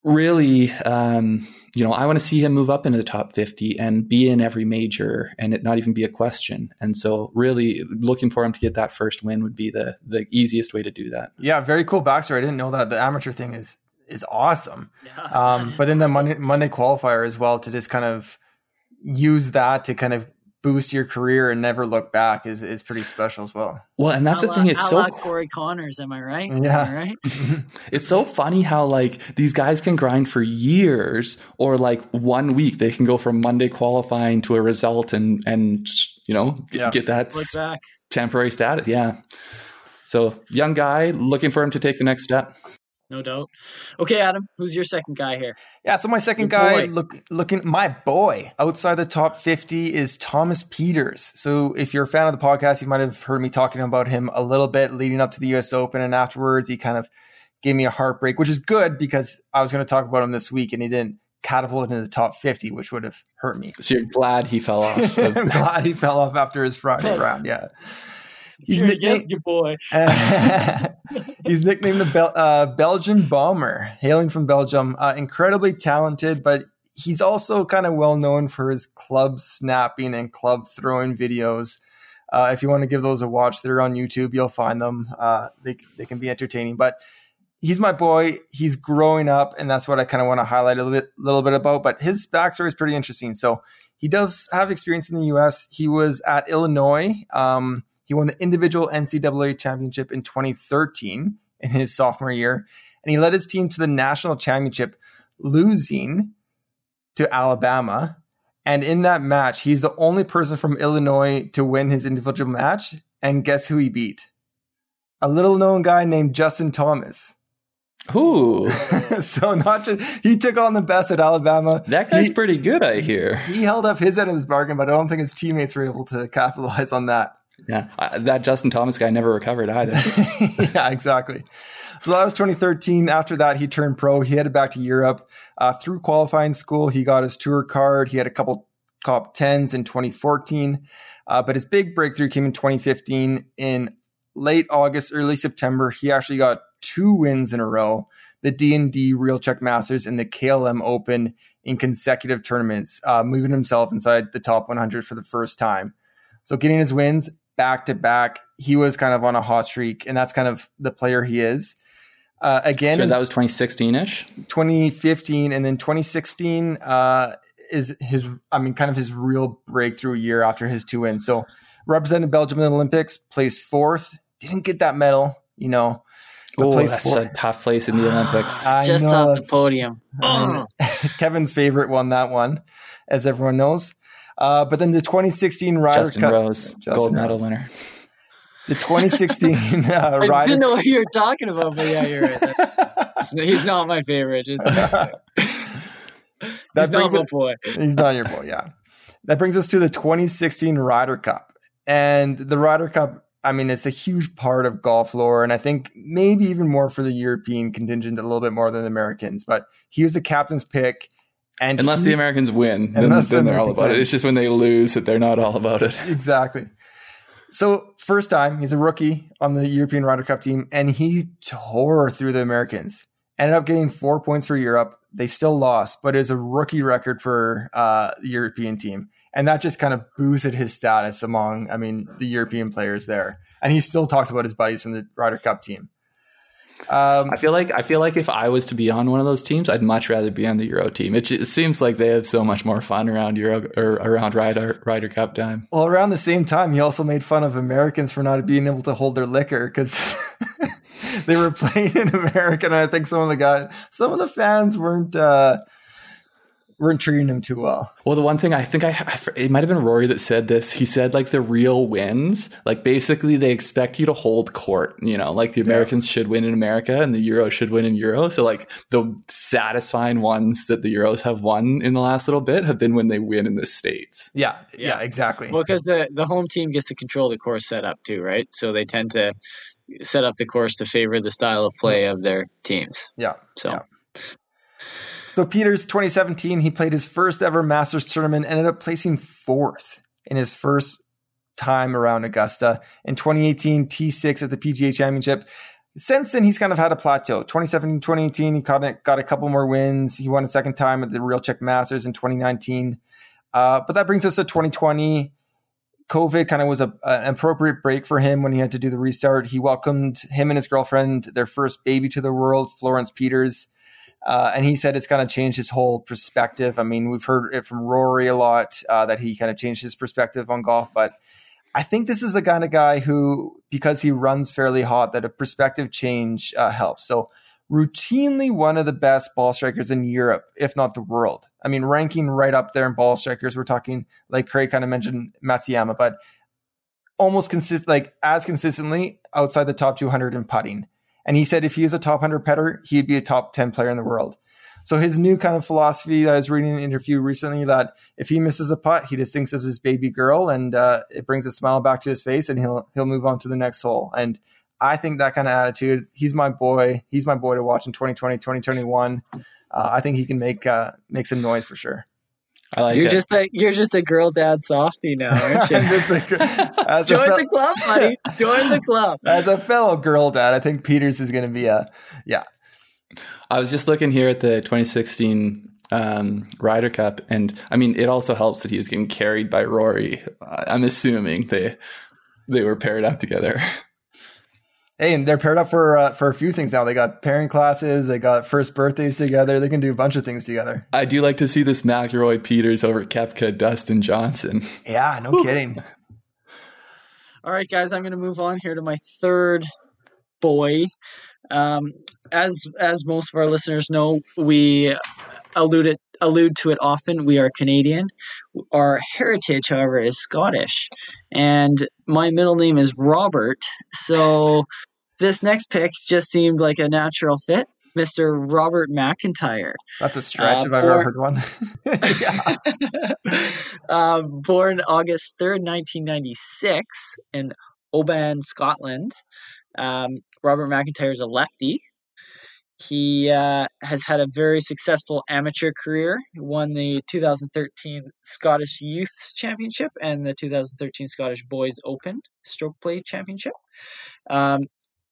[SPEAKER 3] really, um, you know, I want to see him move up into the top 50 and be in every major and it not even be a question. And so, really, looking for him to get that first win would be the the easiest way to do that.
[SPEAKER 2] Yeah, very cool backstory. I didn't know that the amateur thing is is awesome.
[SPEAKER 1] Yeah.
[SPEAKER 2] Um, but then the Monday, Monday qualifier as well to just kind of use that to kind of boost your career and never look back is is pretty special as well.
[SPEAKER 3] Well, and that's
[SPEAKER 1] A
[SPEAKER 3] the
[SPEAKER 1] la-
[SPEAKER 3] thing. It's
[SPEAKER 1] a
[SPEAKER 3] so
[SPEAKER 1] la Corey Conners. Am I right?
[SPEAKER 2] Yeah.
[SPEAKER 1] Am I right.
[SPEAKER 3] It's so funny how like these guys can grind for years or like one week they can go from Monday qualifying to a result and and you know get,
[SPEAKER 2] Yeah.
[SPEAKER 3] get that
[SPEAKER 1] Look
[SPEAKER 3] s-
[SPEAKER 1] back.
[SPEAKER 3] temporary status. Yeah. So young guy looking for him to take the next step.
[SPEAKER 1] No doubt. Okay, Adam. Who's your second guy here?
[SPEAKER 2] Yeah, so my second
[SPEAKER 1] Your
[SPEAKER 2] guy
[SPEAKER 1] boy.
[SPEAKER 2] look looking my boy outside the top 50 is Thomas Pieters. So if you're a fan of the podcast, you might have heard me talking about him a little bit leading up to the US Open and afterwards he kind of gave me a heartbreak, which is good because I was going to talk about him this week and he didn't catapult into the top 50, which would have hurt me.
[SPEAKER 3] So you're glad he fell off.
[SPEAKER 2] I'm glad he fell off after his Friday round. Yeah.
[SPEAKER 1] He's sure, nicknamed, your boy.
[SPEAKER 2] he's nicknamed the Bel- uh, Belgian Bomber, hailing from Belgium. Uh, incredibly talented, but he's also kind of well known for his club snapping and club throwing videos. Uh, if you want to give those a watch, they're on YouTube. You'll find them. Uh, they they can be entertaining, but he's my boy. He's growing up, and that's what I kind of want to highlight a little bit, little bit about. But his backstory is pretty interesting. So he does have experience in the U.S. He was at Illinois. Um, he won the individual NCAA championship in 2013 in his sophomore year, and he led his team to the national championship, losing to Alabama. And in that match, he's the only person from Illinois to win his individual match. And guess who he beat? A little known guy named Justin Thomas.
[SPEAKER 3] Who?
[SPEAKER 2] so not just he took on the best at Alabama.
[SPEAKER 3] That guy's he, pretty good, I hear.
[SPEAKER 2] He held up his end of his bargain, but I don't think his teammates were able to capitalize on that.
[SPEAKER 3] Yeah, that Justin Thomas guy never recovered either.
[SPEAKER 2] yeah, exactly. So that was 2013. After that, he turned pro. He headed back to Europe. Uh, through qualifying school, he got his tour card. He had a couple top 10s in 2014. Uh, but his big breakthrough came in 2015. In late August, early September, he actually got two wins in a row the D&D Real Czech Masters and the KLM Open in consecutive tournaments, uh, moving himself inside the top 100 for the first time. So getting his wins back to back, he was kind of on a hot streak, and that's kind of the player he is. Uh, again,
[SPEAKER 3] so that was 2016 ish,
[SPEAKER 2] 2015, and then 2016 uh, is his. I mean, kind of his real breakthrough year after his two wins. So represented Belgium in the Olympics, placed fourth, didn't get that medal. You know,
[SPEAKER 3] Oh, that's fourth. a tough place in the Olympics.
[SPEAKER 1] Just know, off the podium.
[SPEAKER 2] Kevin's favorite won that one, as everyone knows. Uh, but then the 2016 Ryder
[SPEAKER 3] Justin
[SPEAKER 2] Cup,
[SPEAKER 3] Rose, Justin gold medal Rose. winner.
[SPEAKER 2] The 2016 uh,
[SPEAKER 1] I didn't know what you were talking about, but yeah, you're right. he's not my favorite. Just, that he's not my boy.
[SPEAKER 2] He's not your boy, yeah. That brings us to the 2016 Ryder Cup. And the Ryder Cup, I mean, it's a huge part of golf lore, and I think maybe even more for the European contingent, a little bit more than the Americans. But he was the captain's pick. And
[SPEAKER 3] unless he, the Americans win, then, then they're all about it. It's just when they lose that they're not all about it.
[SPEAKER 2] Exactly. So first time he's a rookie on the European Ryder Cup team, and he tore through the Americans. Ended up getting four points for Europe. They still lost, but it was a rookie record for uh, the European team, and that just kind of boosted his status among, I mean, the European players there. And he still talks about his buddies from the Ryder Cup team.
[SPEAKER 3] Um, I feel like I feel like if I was to be on one of those teams, I'd much rather be on the Euro team. It, it seems like they have so much more fun around Euro or around Ryder Ryder Cup time.
[SPEAKER 2] Well, around the same time, he also made fun of Americans for not being able to hold their liquor because they were playing in America, and I think some of the guys, some of the fans weren't. Uh, weren't treating him too well.
[SPEAKER 3] Well, the one thing I think I, it might have been Rory that said this. He said like the real wins, like basically they expect you to hold court. You know, like the Americans yeah. should win in America and the Euro should win in Euro. So like the satisfying ones that the Euros have won in the last little bit have been when they win in the states.
[SPEAKER 2] Yeah, yeah, exactly.
[SPEAKER 1] Well, because the the home team gets to control the course setup too, right? So they tend to set up the course to favor the style of play of their teams.
[SPEAKER 2] Yeah.
[SPEAKER 1] So.
[SPEAKER 2] Yeah. So Pieters, 2017, he played his first ever Masters tournament, ended up placing fourth in his first time around Augusta. In 2018, T6 at the PGA Championship. Since then, he's kind of had a plateau. 2017, 2018, he got a, got a couple more wins. He won a second time at the Real Czech Masters in 2019. Uh, but that brings us to 2020. COVID kind of was a, an appropriate break for him when he had to do the restart. He welcomed him and his girlfriend, their first baby to the world, Florence Pieters. Uh, and he said it's kind of changed his whole perspective. I mean, we've heard it from Rory a lot uh, that he kind of changed his perspective on golf, but I think this is the kind of guy who, because he runs fairly hot, that a perspective change uh, helps. So, routinely one of the best ball strikers in Europe, if not the world. I mean, ranking right up there in ball strikers. We're talking like Craig kind of mentioned Matsuyama, but almost consist like as consistently outside the top 200 in putting. And he said if he was a top 100 petter, he'd be a top 10 player in the world. So his new kind of philosophy, I was reading an interview recently that if he misses a putt, he just thinks of his baby girl, and uh, it brings a smile back to his face, and he'll he'll move on to the next hole. And I think that kind of attitude. He's my boy. He's my boy to watch in 2020, 2021. Uh, I think he can make uh, make some noise for sure.
[SPEAKER 3] I like
[SPEAKER 1] you're
[SPEAKER 3] it.
[SPEAKER 1] just a you're just a girl dad softy now, aren't you?
[SPEAKER 2] A- as, a
[SPEAKER 1] Join
[SPEAKER 2] fel-
[SPEAKER 1] the club, buddy. Join the club.
[SPEAKER 2] as a fellow girl dad, I think Pieters is going to be a yeah.
[SPEAKER 3] I was just looking here at the 2016 um, Ryder Cup, and I mean, it also helps that he was getting carried by Rory. Uh, I'm assuming they they were paired up together.
[SPEAKER 2] Hey, and they're paired up for uh, for a few things now. They got pairing classes. They got first birthdays together. They can do a bunch of things together.
[SPEAKER 3] I do like to see this McIlroy Pieters over Koepka Dustin Johnson.
[SPEAKER 2] Yeah, no kidding.
[SPEAKER 1] All right, guys, I'm going to move on here to my third boy. Um, as as most of our listeners know, we allude it allude to it often. We are Canadian. Our heritage, however, is Scottish, and my middle name is Robert. So this next pick just seemed like a natural fit. Mr. Robert MacIntyre.
[SPEAKER 2] That's a stretch
[SPEAKER 1] Uh,
[SPEAKER 2] if I've ever heard one.
[SPEAKER 1] uh, born August 3rd, 1996, in Oban, Scotland. Um, Robert MacIntyre is a lefty. He uh, has had a very successful amateur career. He won the 2013 Scottish Youths Championship and the 2013 Scottish Boys Open Stroke Play Championship. Um,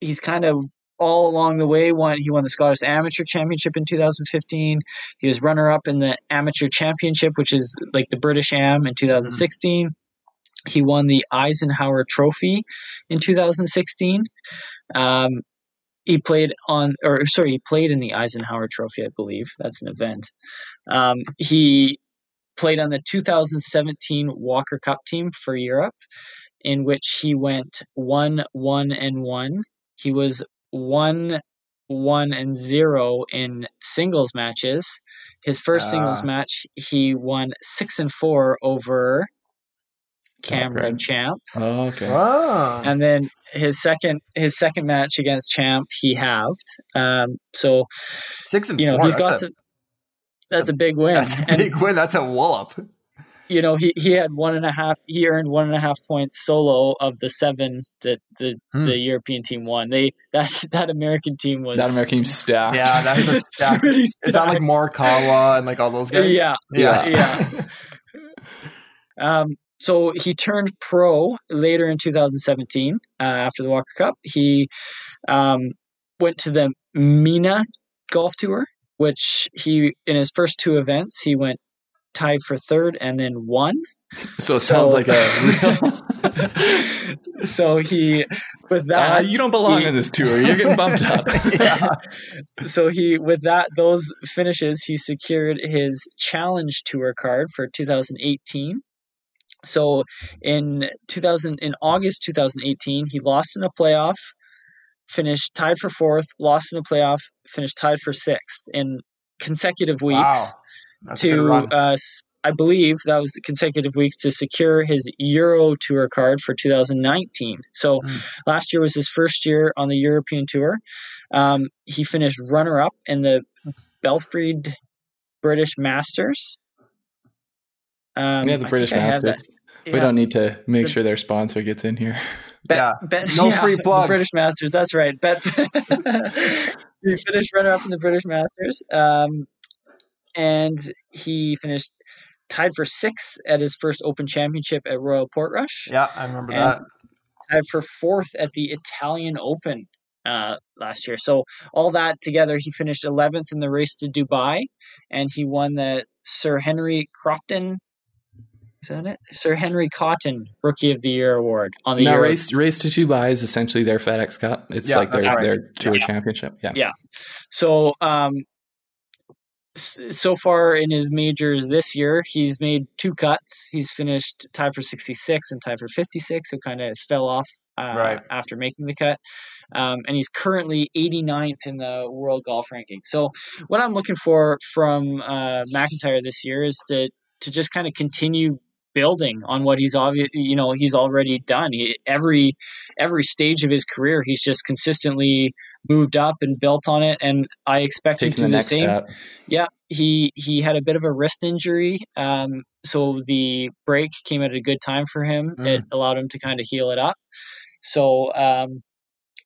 [SPEAKER 1] he's kind of all along the way won he won the Scottish Amateur Championship in 2015. He was runner up in the Amateur Championship, which is like the British Am in 2016. He won the Eisenhower Trophy in 2016. Um, he played on, or sorry, he played in the Eisenhower Trophy, I believe. That's an event. Um, he played on the 2017 Walker Cup team for Europe, in which he went one, one, and one. He was one, one, and zero in singles matches. His first singles
[SPEAKER 2] Ah.
[SPEAKER 1] match, he won six and four over Cameron
[SPEAKER 3] Okay.
[SPEAKER 1] Champ,
[SPEAKER 3] Oh, okay.
[SPEAKER 2] Ah.
[SPEAKER 1] and then his second his second match against Champ, he halved. Um, so
[SPEAKER 2] Six and
[SPEAKER 1] you know
[SPEAKER 2] four.
[SPEAKER 1] he's
[SPEAKER 2] that's
[SPEAKER 1] got
[SPEAKER 2] a,
[SPEAKER 1] some. That's a big win,
[SPEAKER 2] that's a
[SPEAKER 1] and
[SPEAKER 2] big win. That's a wallop.
[SPEAKER 1] You know he, he had one and a half. He earned one and a half points solo of the seven that the
[SPEAKER 2] Hmm.
[SPEAKER 1] the European team won. They that that American team was
[SPEAKER 3] That American team stacked.
[SPEAKER 2] Yeah, that's a
[SPEAKER 1] it's
[SPEAKER 2] stack.
[SPEAKER 1] pretty
[SPEAKER 2] Is that like
[SPEAKER 1] stacked.
[SPEAKER 2] Morikawa and like all those guys?
[SPEAKER 1] Yeah,
[SPEAKER 2] Yeah.
[SPEAKER 1] yeah. Um, so he turned pro later in 2017 uh, after the Walker Cup. He um, went to the MENA Golf Tour, which he in his first two events he went tied for third and then won.
[SPEAKER 3] So it sounds
[SPEAKER 1] So-
[SPEAKER 3] like a real.
[SPEAKER 1] so he with
[SPEAKER 3] Uh,
[SPEAKER 1] that
[SPEAKER 3] you don't belong
[SPEAKER 1] he-
[SPEAKER 3] on this tour. You're getting bumped up.
[SPEAKER 2] yeah.
[SPEAKER 1] so he with that those finishes he secured his challenge tour card for 2018 so in 2000 in august 2018 he lost in a playoff finished tied for fourth lost in a playoff finished tied for sixth in consecutive weeks
[SPEAKER 2] Wow. That's
[SPEAKER 1] to
[SPEAKER 2] run.
[SPEAKER 1] uh, s- I believe that was consecutive weeks to secure his Euro Tour card for 2019. So
[SPEAKER 2] Mm.
[SPEAKER 1] last year was his first year on the European Tour. Um, he finished runner up in the Betfred British Masters. Um,
[SPEAKER 3] yeah, the British
[SPEAKER 1] think I have
[SPEAKER 3] Masters.
[SPEAKER 1] that.
[SPEAKER 3] We
[SPEAKER 1] Yeah.
[SPEAKER 3] don't need to make
[SPEAKER 1] The-
[SPEAKER 3] sure their sponsor gets in here.
[SPEAKER 1] Bet,
[SPEAKER 2] Yeah.
[SPEAKER 1] bet,
[SPEAKER 2] No
[SPEAKER 1] yeah,
[SPEAKER 2] free
[SPEAKER 1] the
[SPEAKER 2] plugs.
[SPEAKER 1] British Masters. That's right. Bet. he finished runner up in the British Masters, um, and he finished tied for sixth at his first Open Championship at Royal Portrush.
[SPEAKER 2] yeah, I remember that.
[SPEAKER 1] Tied for fourth at the Italian Open uh, last year. So all that together, he finished 11th in the race to Dubai, and he won the Sir Henry Crofton. Is that it? Sir Henry Cotton Rookie of the Year award on the
[SPEAKER 3] Now,
[SPEAKER 1] Euro-
[SPEAKER 3] race race to Dubai is essentially their FedEx Cup. It's
[SPEAKER 2] Yeah,
[SPEAKER 3] like their
[SPEAKER 2] right.
[SPEAKER 3] their tour
[SPEAKER 1] Yeah.
[SPEAKER 3] championship. Yeah.
[SPEAKER 1] Yeah. So, um, so far in his majors this year, he's made two cuts. He's finished tied for 66 and tied for 56, so kind of fell off uh,
[SPEAKER 2] Right.
[SPEAKER 1] after making the cut. Um, and he's currently 89th in the world golf ranking. So, what I'm looking for from uh, MacIntyre this year is to to just kind of continue building on what he's obvious you know he's already done he, every every stage of his career he's just consistently moved up and built on it and i expect him to
[SPEAKER 3] the
[SPEAKER 1] do the same
[SPEAKER 3] step.
[SPEAKER 1] yeah he he had a bit of a wrist injury um so the break came at a good time for him
[SPEAKER 2] Mm.
[SPEAKER 1] it allowed him to kind of heal it up so um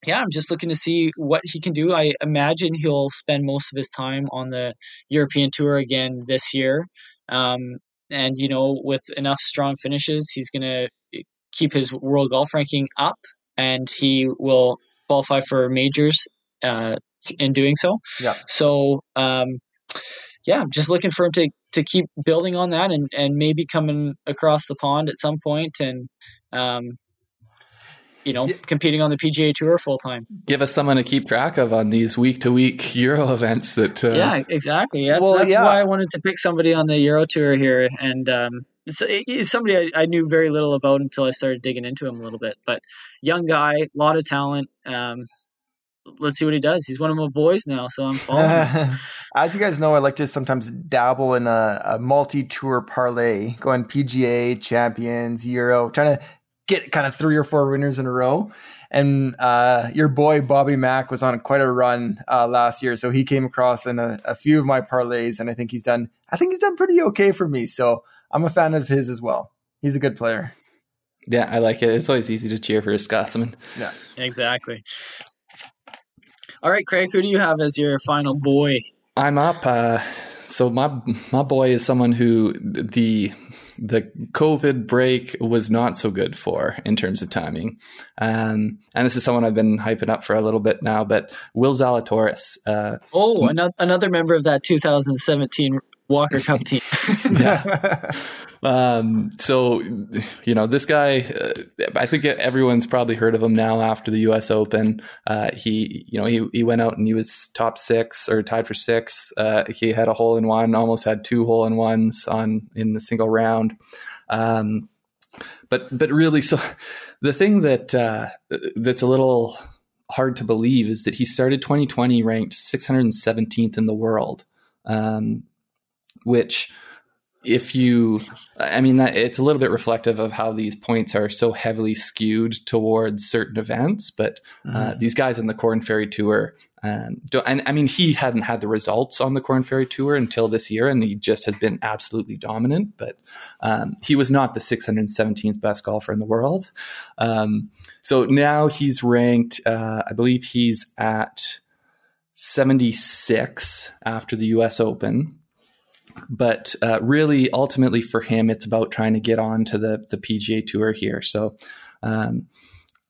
[SPEAKER 1] yeah, I'm just looking to see what he can do. I imagine he'll spend most of his time on the European Tour again this year. Um, and, you know, with enough strong finishes, he's going to keep his world golf ranking up and he will qualify for majors uh, in doing so.
[SPEAKER 2] Yeah.
[SPEAKER 1] So, um, yeah, just looking for him to, to keep building on that and, and maybe coming across the pond at some point and, um, you know, competing on the PGA Tour full time.
[SPEAKER 3] Give us someone to keep track of on these week to week Euro events. That uh...
[SPEAKER 1] yeah, exactly. That's, well, that's yeah. why I wanted to pick somebody on the Euro Tour here, and um, it's somebody I, I, knew very little about until I started digging into him a little bit. But young guy, a lot of talent. Um, let's see what he does. He's one of my boys now, so I'm following.
[SPEAKER 2] As you guys know, I like to sometimes dabble in a, a multi-tour parlay, going PGA, Champions, Euro, trying to get kind of three or four winners in a row. And uh, your boy Bobby Mack was on quite a run uh, last year, so he came across in a, a, few of my parlays, and I think he's done. I think he's done pretty okay for me. So I'm a fan of his as well. He's a good player.
[SPEAKER 3] Yeah, I like it. It's always easy to cheer for a Scotsman.
[SPEAKER 2] Yeah,
[SPEAKER 1] exactly. All right, Craig, who do you have as your final boy?
[SPEAKER 3] I'm up. Uh, so my my boy is someone who the the COVID break was not so good for in terms of timing. Um, and this is someone I've been hyping up for a little bit now, but Will Zalatoris. Uh,
[SPEAKER 1] oh, another, another member of that 2017 Walker Cup team.
[SPEAKER 3] yeah. Um, so, you know, this guy, uh, I think everyone's probably heard of him now after the U.S. Open. Uh, he, you know, he, he went out and he was top six or tied for sixth. Uh, he had a hole in one, almost had two hole in ones on in the single round. Um, but but really, so the thing that uh, that's a little hard to believe is that he started 2020 ranked 617th in the world, um, which if you i mean that it's a little bit reflective of how these points are so heavily skewed towards certain events but uh, mm-hmm. these guys in the Korn Ferry tour um, and i mean he hadn't had the results on the Korn Ferry tour until this year and he just has been absolutely dominant but um, he was not the 617th best golfer in the world um, so now he's ranked uh, i believe he's at 76 after the us open but uh, really, ultimately for him, it's about trying to get on to the the PGA Tour here. So um,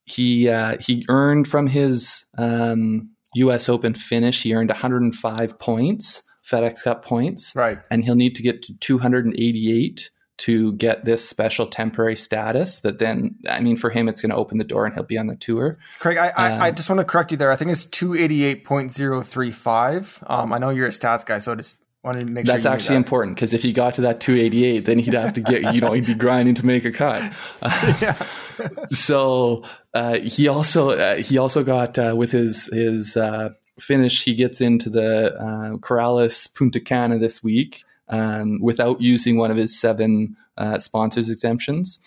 [SPEAKER 3] he uh, he earned from his um, U.S. Open finish. He earned 105 points, FedEx Cup points,
[SPEAKER 2] right?
[SPEAKER 3] And he'll need to get to 288 to get this special temporary status that then i mean for him it's going to open the door and he'll be on the tour
[SPEAKER 2] craig i, I, um, I just want to correct you there i think it's 288.035 um, i know you're a stats guy so just Wanted to make
[SPEAKER 3] That's
[SPEAKER 2] sure
[SPEAKER 3] actually
[SPEAKER 2] that.
[SPEAKER 3] important because if he got to that 288, then he'd have to get, you know, he'd be grinding to make a cut. yeah. so uh, he also uh, he also got uh, with his his uh, finish. He gets into the uh, Corales Punta Cana this week um, without using one of his seven uh, sponsors exemptions.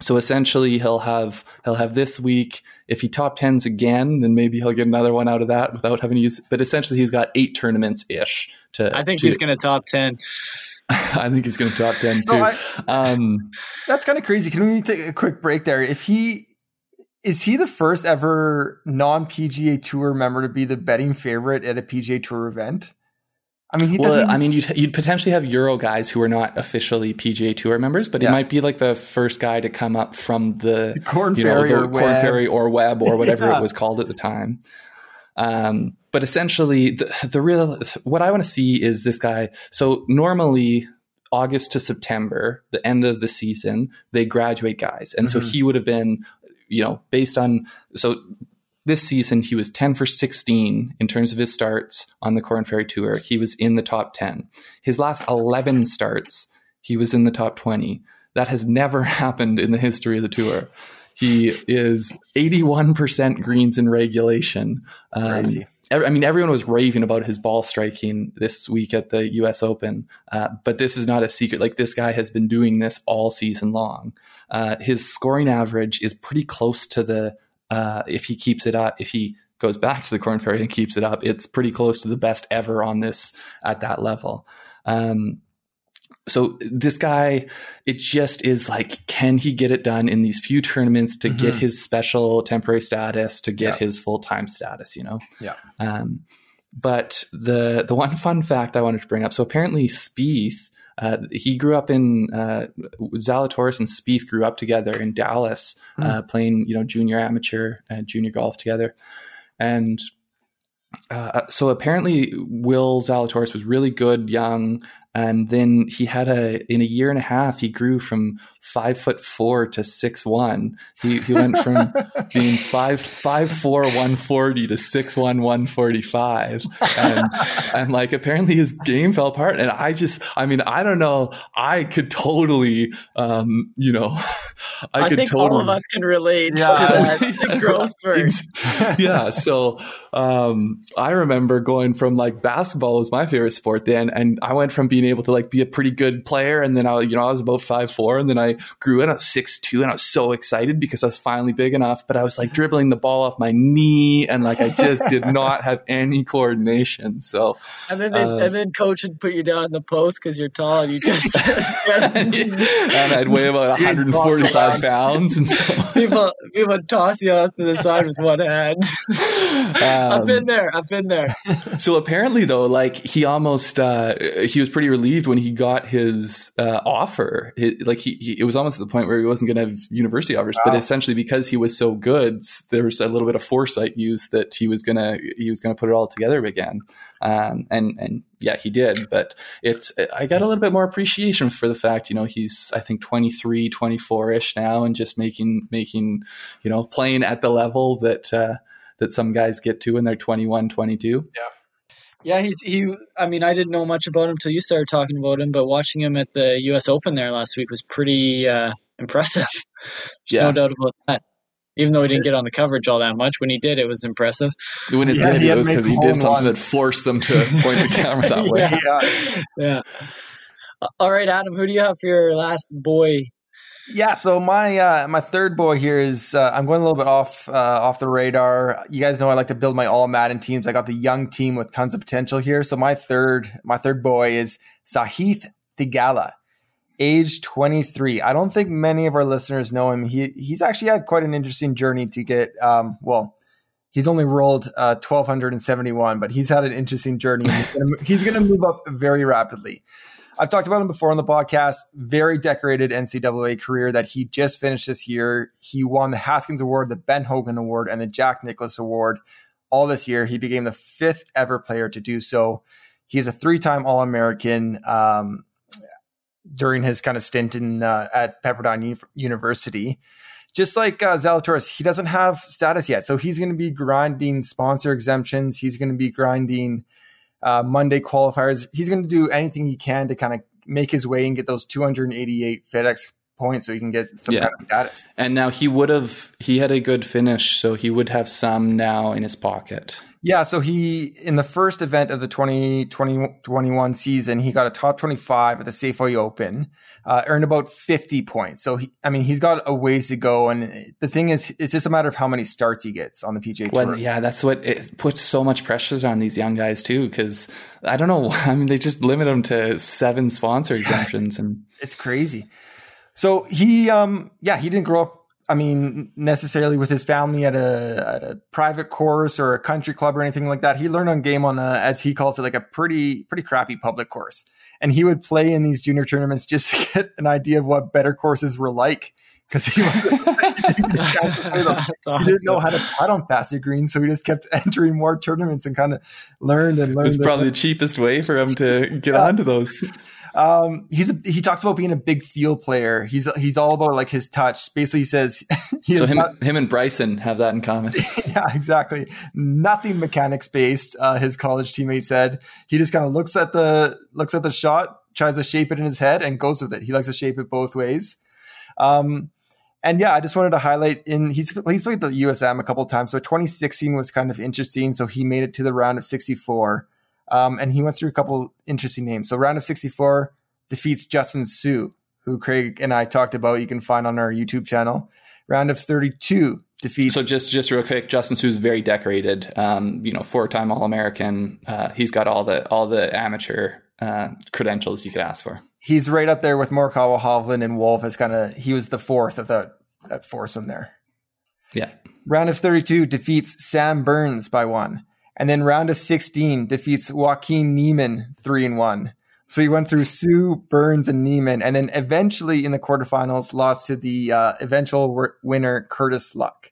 [SPEAKER 3] So essentially, he'll have he'll have this week. If he top tens again, then maybe he'll get another one out of that without having to use. But essentially, he's got eight tournaments ish to.
[SPEAKER 1] I think
[SPEAKER 3] to,
[SPEAKER 1] he's going to top ten.
[SPEAKER 3] I think he's going to top ten too. No, I, um,
[SPEAKER 2] that's kind of crazy. Can we take a quick break there? If he is he the first ever non PGA Tour member to be the betting favorite at a PGA Tour event?
[SPEAKER 3] I mean, well, I mean, you'd, you'd potentially have Euro guys who are not officially PGA Tour members, but yeah. he might be like the first guy to come up from the,
[SPEAKER 2] the Korn you Ferry, know, the
[SPEAKER 3] Korn Ferry or Web or whatever yeah. it was called at the time. Um, but essentially, the, the real what I want to see is this guy. So normally, August to September, the end of the season, they graduate guys, and mm-hmm. so he would have been, you know, based on so this season, he was 10 for 16 in terms of his starts on the Korn Ferry Tour. He was in the top 10. His last 11 starts, he was in the top 20. That has never happened in the history of the tour. He is 81% greens in regulation. Um. I mean, everyone was raving about his ball striking this week at the U.S. Open, uh, but this is not a secret. Like this guy has been doing this all season long. Uh, his scoring average is pretty close to the uh, if he keeps it up, if he goes back to the Korn Ferry and keeps it up, it's pretty close to the best ever on this at that level. Um, so this guy, it just is like, can he get it done in these few tournaments to mm-hmm. get his special temporary status, to get yeah. his full time status? You know,
[SPEAKER 2] yeah.
[SPEAKER 3] Um, but the the one fun fact I wanted to bring up. So apparently, Spieth. Uh, he grew up in uh, Zalatoris and Spieth grew up together in Dallas, mm. uh, playing you know junior amateur and junior golf together, and uh, so apparently Will Zalatoris was really good young, and then he had a in a year and a half he grew from five foot four to six one. He he went from being five five four one forty to six one one forty five, and and like apparently his game fell apart. And I just I mean I don't know I could totally um you know
[SPEAKER 1] I, I could think totally, all of us can relate yeah, to that growth spurt.
[SPEAKER 3] yeah, so um I remember going from like basketball was my favorite sport then, and I went from being able to like be a pretty good player, and then I you know I was about five four, and then I grew and I was six two, and I was so excited because I was finally big enough. But I was like dribbling the ball off my knee, and like I just did not have any coordination. So
[SPEAKER 1] and then they, uh, and then coach would put you down in the post because you're tall, and you just
[SPEAKER 3] and I'd weigh about 145 pounds, and so
[SPEAKER 1] people people toss you off to the side with one hand. Um, I've been there. I've been there.
[SPEAKER 3] So apparently, though, like he almost uh, he was pretty relieved when he got his uh, offer. like he, he, it was almost at the point where he wasn't going to have university offers, wow. but essentially because he was so good, there was a little bit of foresight used that he was gonna he was gonna put it all together again. Um, and and yeah, he did. But it's I got a little bit more appreciation for the fact, you know, he's I think 23, 24 ish now, and just making making you know playing at the level that uh, that some guys get to when they're 21, 22.
[SPEAKER 2] Yeah.
[SPEAKER 1] Yeah, he's he. I mean, I didn't know much about him until you started talking about him, but watching him at the U.S. Open there last week was pretty uh, impressive. yeah, no doubt about that. Even though he didn't get on the coverage all that much, when he did, it was impressive.
[SPEAKER 3] When it yeah, did, it was because he did something one. that forced them to point the camera that way.
[SPEAKER 1] Yeah. yeah. All right, Adam, who do you have for your last boy
[SPEAKER 2] yeah, so my uh, my third boy here is uh, I'm going a little bit off uh, off the radar. You guys know I like to build my all Madden teams. I got the young team with tons of potential here. So my third my third boy is Sahith Theegala, age 23. I don't think many of our listeners know him. He he's actually had quite an interesting journey to get. Um, well, he's only rolled uh, 1271, but he's had an interesting journey. He's going to move up very rapidly. I've talked about him before on the podcast. Very decorated NCAA career that he just finished this year. He won the Haskins Award, the Ben Hogan Award, and the Jack Nicklaus Award all this year. He became the fifth ever player to do so. He's a three-time All-American um, during his kind of stint in uh, at Pepperdine U- University. Just like uh, Zalatoris, he doesn't have status yet, so he's going to be grinding sponsor exemptions. He's going to be grinding uh, Monday qualifiers. He's going to do anything he can to kind of make his way and get those 288 FedEx points so he can get some yeah. kind of status.
[SPEAKER 3] And now he would have he had a good finish, so he would have some now in his pocket.
[SPEAKER 2] Yeah, so he in the first event of the 2021 season, he got a top 25 at the Safeway Open uh, earned about 50 points. So, he, I mean, he's got a ways to go. And the thing is, it's just a matter of how many starts he gets on the PGA Tour.
[SPEAKER 3] Well, yeah, that's what it puts so much pressure on these young guys, too, because I don't know. I mean, they just limit them to seven sponsor exemptions. and
[SPEAKER 2] It's crazy. So he, um, yeah, he didn't grow up I mean, necessarily with his family at a at a private course or a country club or anything like that. He learned on game on a, as he calls it, like a pretty pretty crappy public course and he would play in these junior tournaments just to get an idea of what better courses were like because he, awesome. didn't know how to putt on faster greens, so he just kept entering more tournaments and kind of learned and learned.
[SPEAKER 3] It was probably the cheapest way for him to get yeah. onto those.
[SPEAKER 2] Um, he's a, he talks about being a big field player. He's he's all about like his touch. Basically, he says
[SPEAKER 3] he so him not, him and Bryson have that in common.
[SPEAKER 2] yeah, exactly. Nothing mechanics based. Uh, his college teammate said he just kind of looks at the looks at the shot, tries to shape it in his head, and goes with it. He likes to shape it both ways. Um, and yeah, I just wanted to highlight in he's he's played the U.S. Am a couple times. So 2016 was kind of interesting. So he made it to the round of 64. Um, and he went through a couple interesting names. So round of 64 defeats Justin Suh, who Craig and I talked about. You can find on our YouTube channel. Round of 32 defeats.
[SPEAKER 3] So just just real quick, Justin Suh's very decorated. Um, you know, four time All American. Uh, he's got all the all the amateur uh, credentials you could ask for.
[SPEAKER 2] He's right up there with Morikawa, Hovland, and Wolff. As kind of he was the fourth of that that foursome there.
[SPEAKER 3] Yeah.
[SPEAKER 2] Round of 32 defeats Sam Burns by one. And then round of 16 defeats Joaquin Niemann 3 and 1. So he went through Suh, Burns, and Niemann, and then eventually in the quarterfinals lost to the uh, eventual w- winner, Curtis Luck.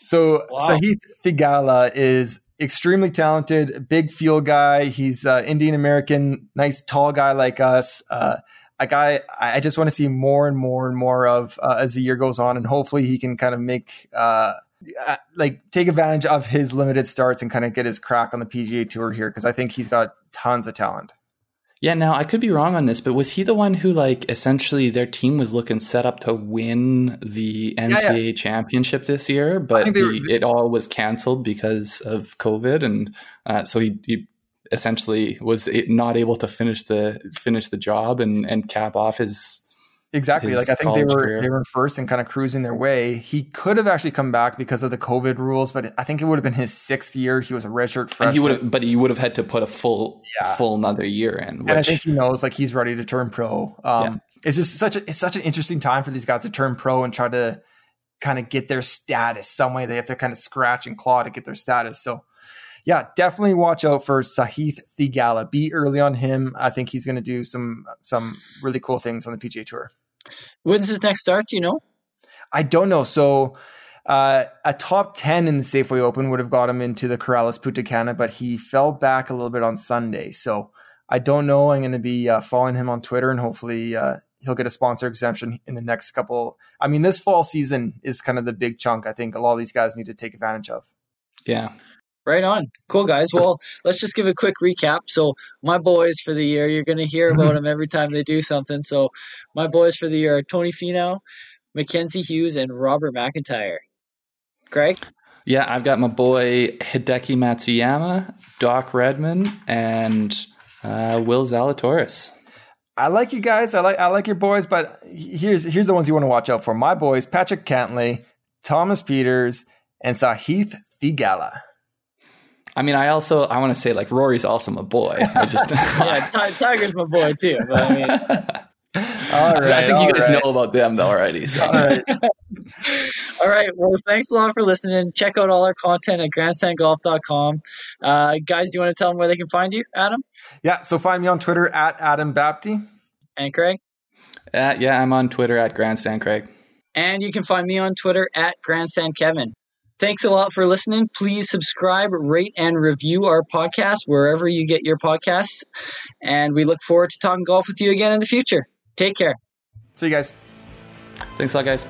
[SPEAKER 2] So wow. Sahith Theegala is extremely talented, big field guy. He's uh, Indian American, nice tall guy like us. Uh, a guy I just want to see more and more and more of uh, as the year goes on, and hopefully he can kind of make uh, like take advantage of his limited starts and kind of get his crack on the PGA Tour here because I think he's got tons of talent.
[SPEAKER 3] Yeah, now I could be wrong on this, but was he the one who like essentially their team was looking set up to win the NCAA yeah, yeah. championship this year, but the, were, it all was canceled because of COVID, and uh, so he, he essentially was not able to finish the finish the job and and cap off his
[SPEAKER 2] Exactly. Like I think they were career. they were first and kind of cruising their way. He could have actually come back because of the COVID rules, but I think it would have been his sixth year. He was a redshirt freshman.
[SPEAKER 3] And he would have, but he would have had to put a full yeah. full another year in.
[SPEAKER 2] Which, and I think he knows like he's ready to turn pro. Um, yeah. It's just such a it's such an interesting time for these guys to turn pro and try to kind of get their status some way. They have to kind of scratch and claw to get their status. So yeah, definitely watch out for Sahith Theegala. Be early on him. I think he's going to do some some really cool things on the PGA Tour.
[SPEAKER 1] When's his next start? Do you know?
[SPEAKER 2] I don't know. So uh, a top 10 in the Safeway Open would have got him into the Corales Punta Cana, but he fell back a little bit on Sunday. So I don't know. I'm going to be uh, following him on Twitter and hopefully uh, he'll get a sponsor exemption in the next couple. I mean, this fall season is kind of the big chunk I think a lot of these guys need to take advantage of.
[SPEAKER 3] Yeah.
[SPEAKER 1] Right on. Cool, guys. Well, let's just give a quick recap. So, my boys for the year, you're going to hear about them every time they do something. So, my boys for the year are Tony Finau, Mackenzie Hughes, and Robert MacIntyre. Greg?
[SPEAKER 3] Yeah, I've got my boy Hideki Matsuyama, Doc Redman, and uh, Will Zalatoris.
[SPEAKER 2] I like you guys. I like I like your boys, but here's here's the ones you want to watch out for. My boys: Patrick Cantlay, Thomas Pieters, and Sahith Theegala.
[SPEAKER 3] I mean, I also I want to say like Rory's also my boy. I just
[SPEAKER 1] yeah, Tiger's my boy too. But I mean,
[SPEAKER 3] all right, I think you guys right. know about them already. So.
[SPEAKER 2] All right.
[SPEAKER 1] all right. Well, thanks a lot for listening. Check out all our content at grandstandgolf.com. Uh, guys, do you want to tell them where they can find you, Adam?
[SPEAKER 2] Yeah. So find me on Twitter at Adam Bapty.
[SPEAKER 1] And Craig?
[SPEAKER 3] Uh, yeah, I'm on Twitter at Grandstand Craig.
[SPEAKER 1] And you can find me on Twitter at Grandstand Kevin. Thanks a lot for listening. Please subscribe, rate, and review our podcast wherever you get your podcasts. And we look forward to talking golf with you again in the future. Take care.
[SPEAKER 2] See you guys.
[SPEAKER 3] Thanks a lot, guys.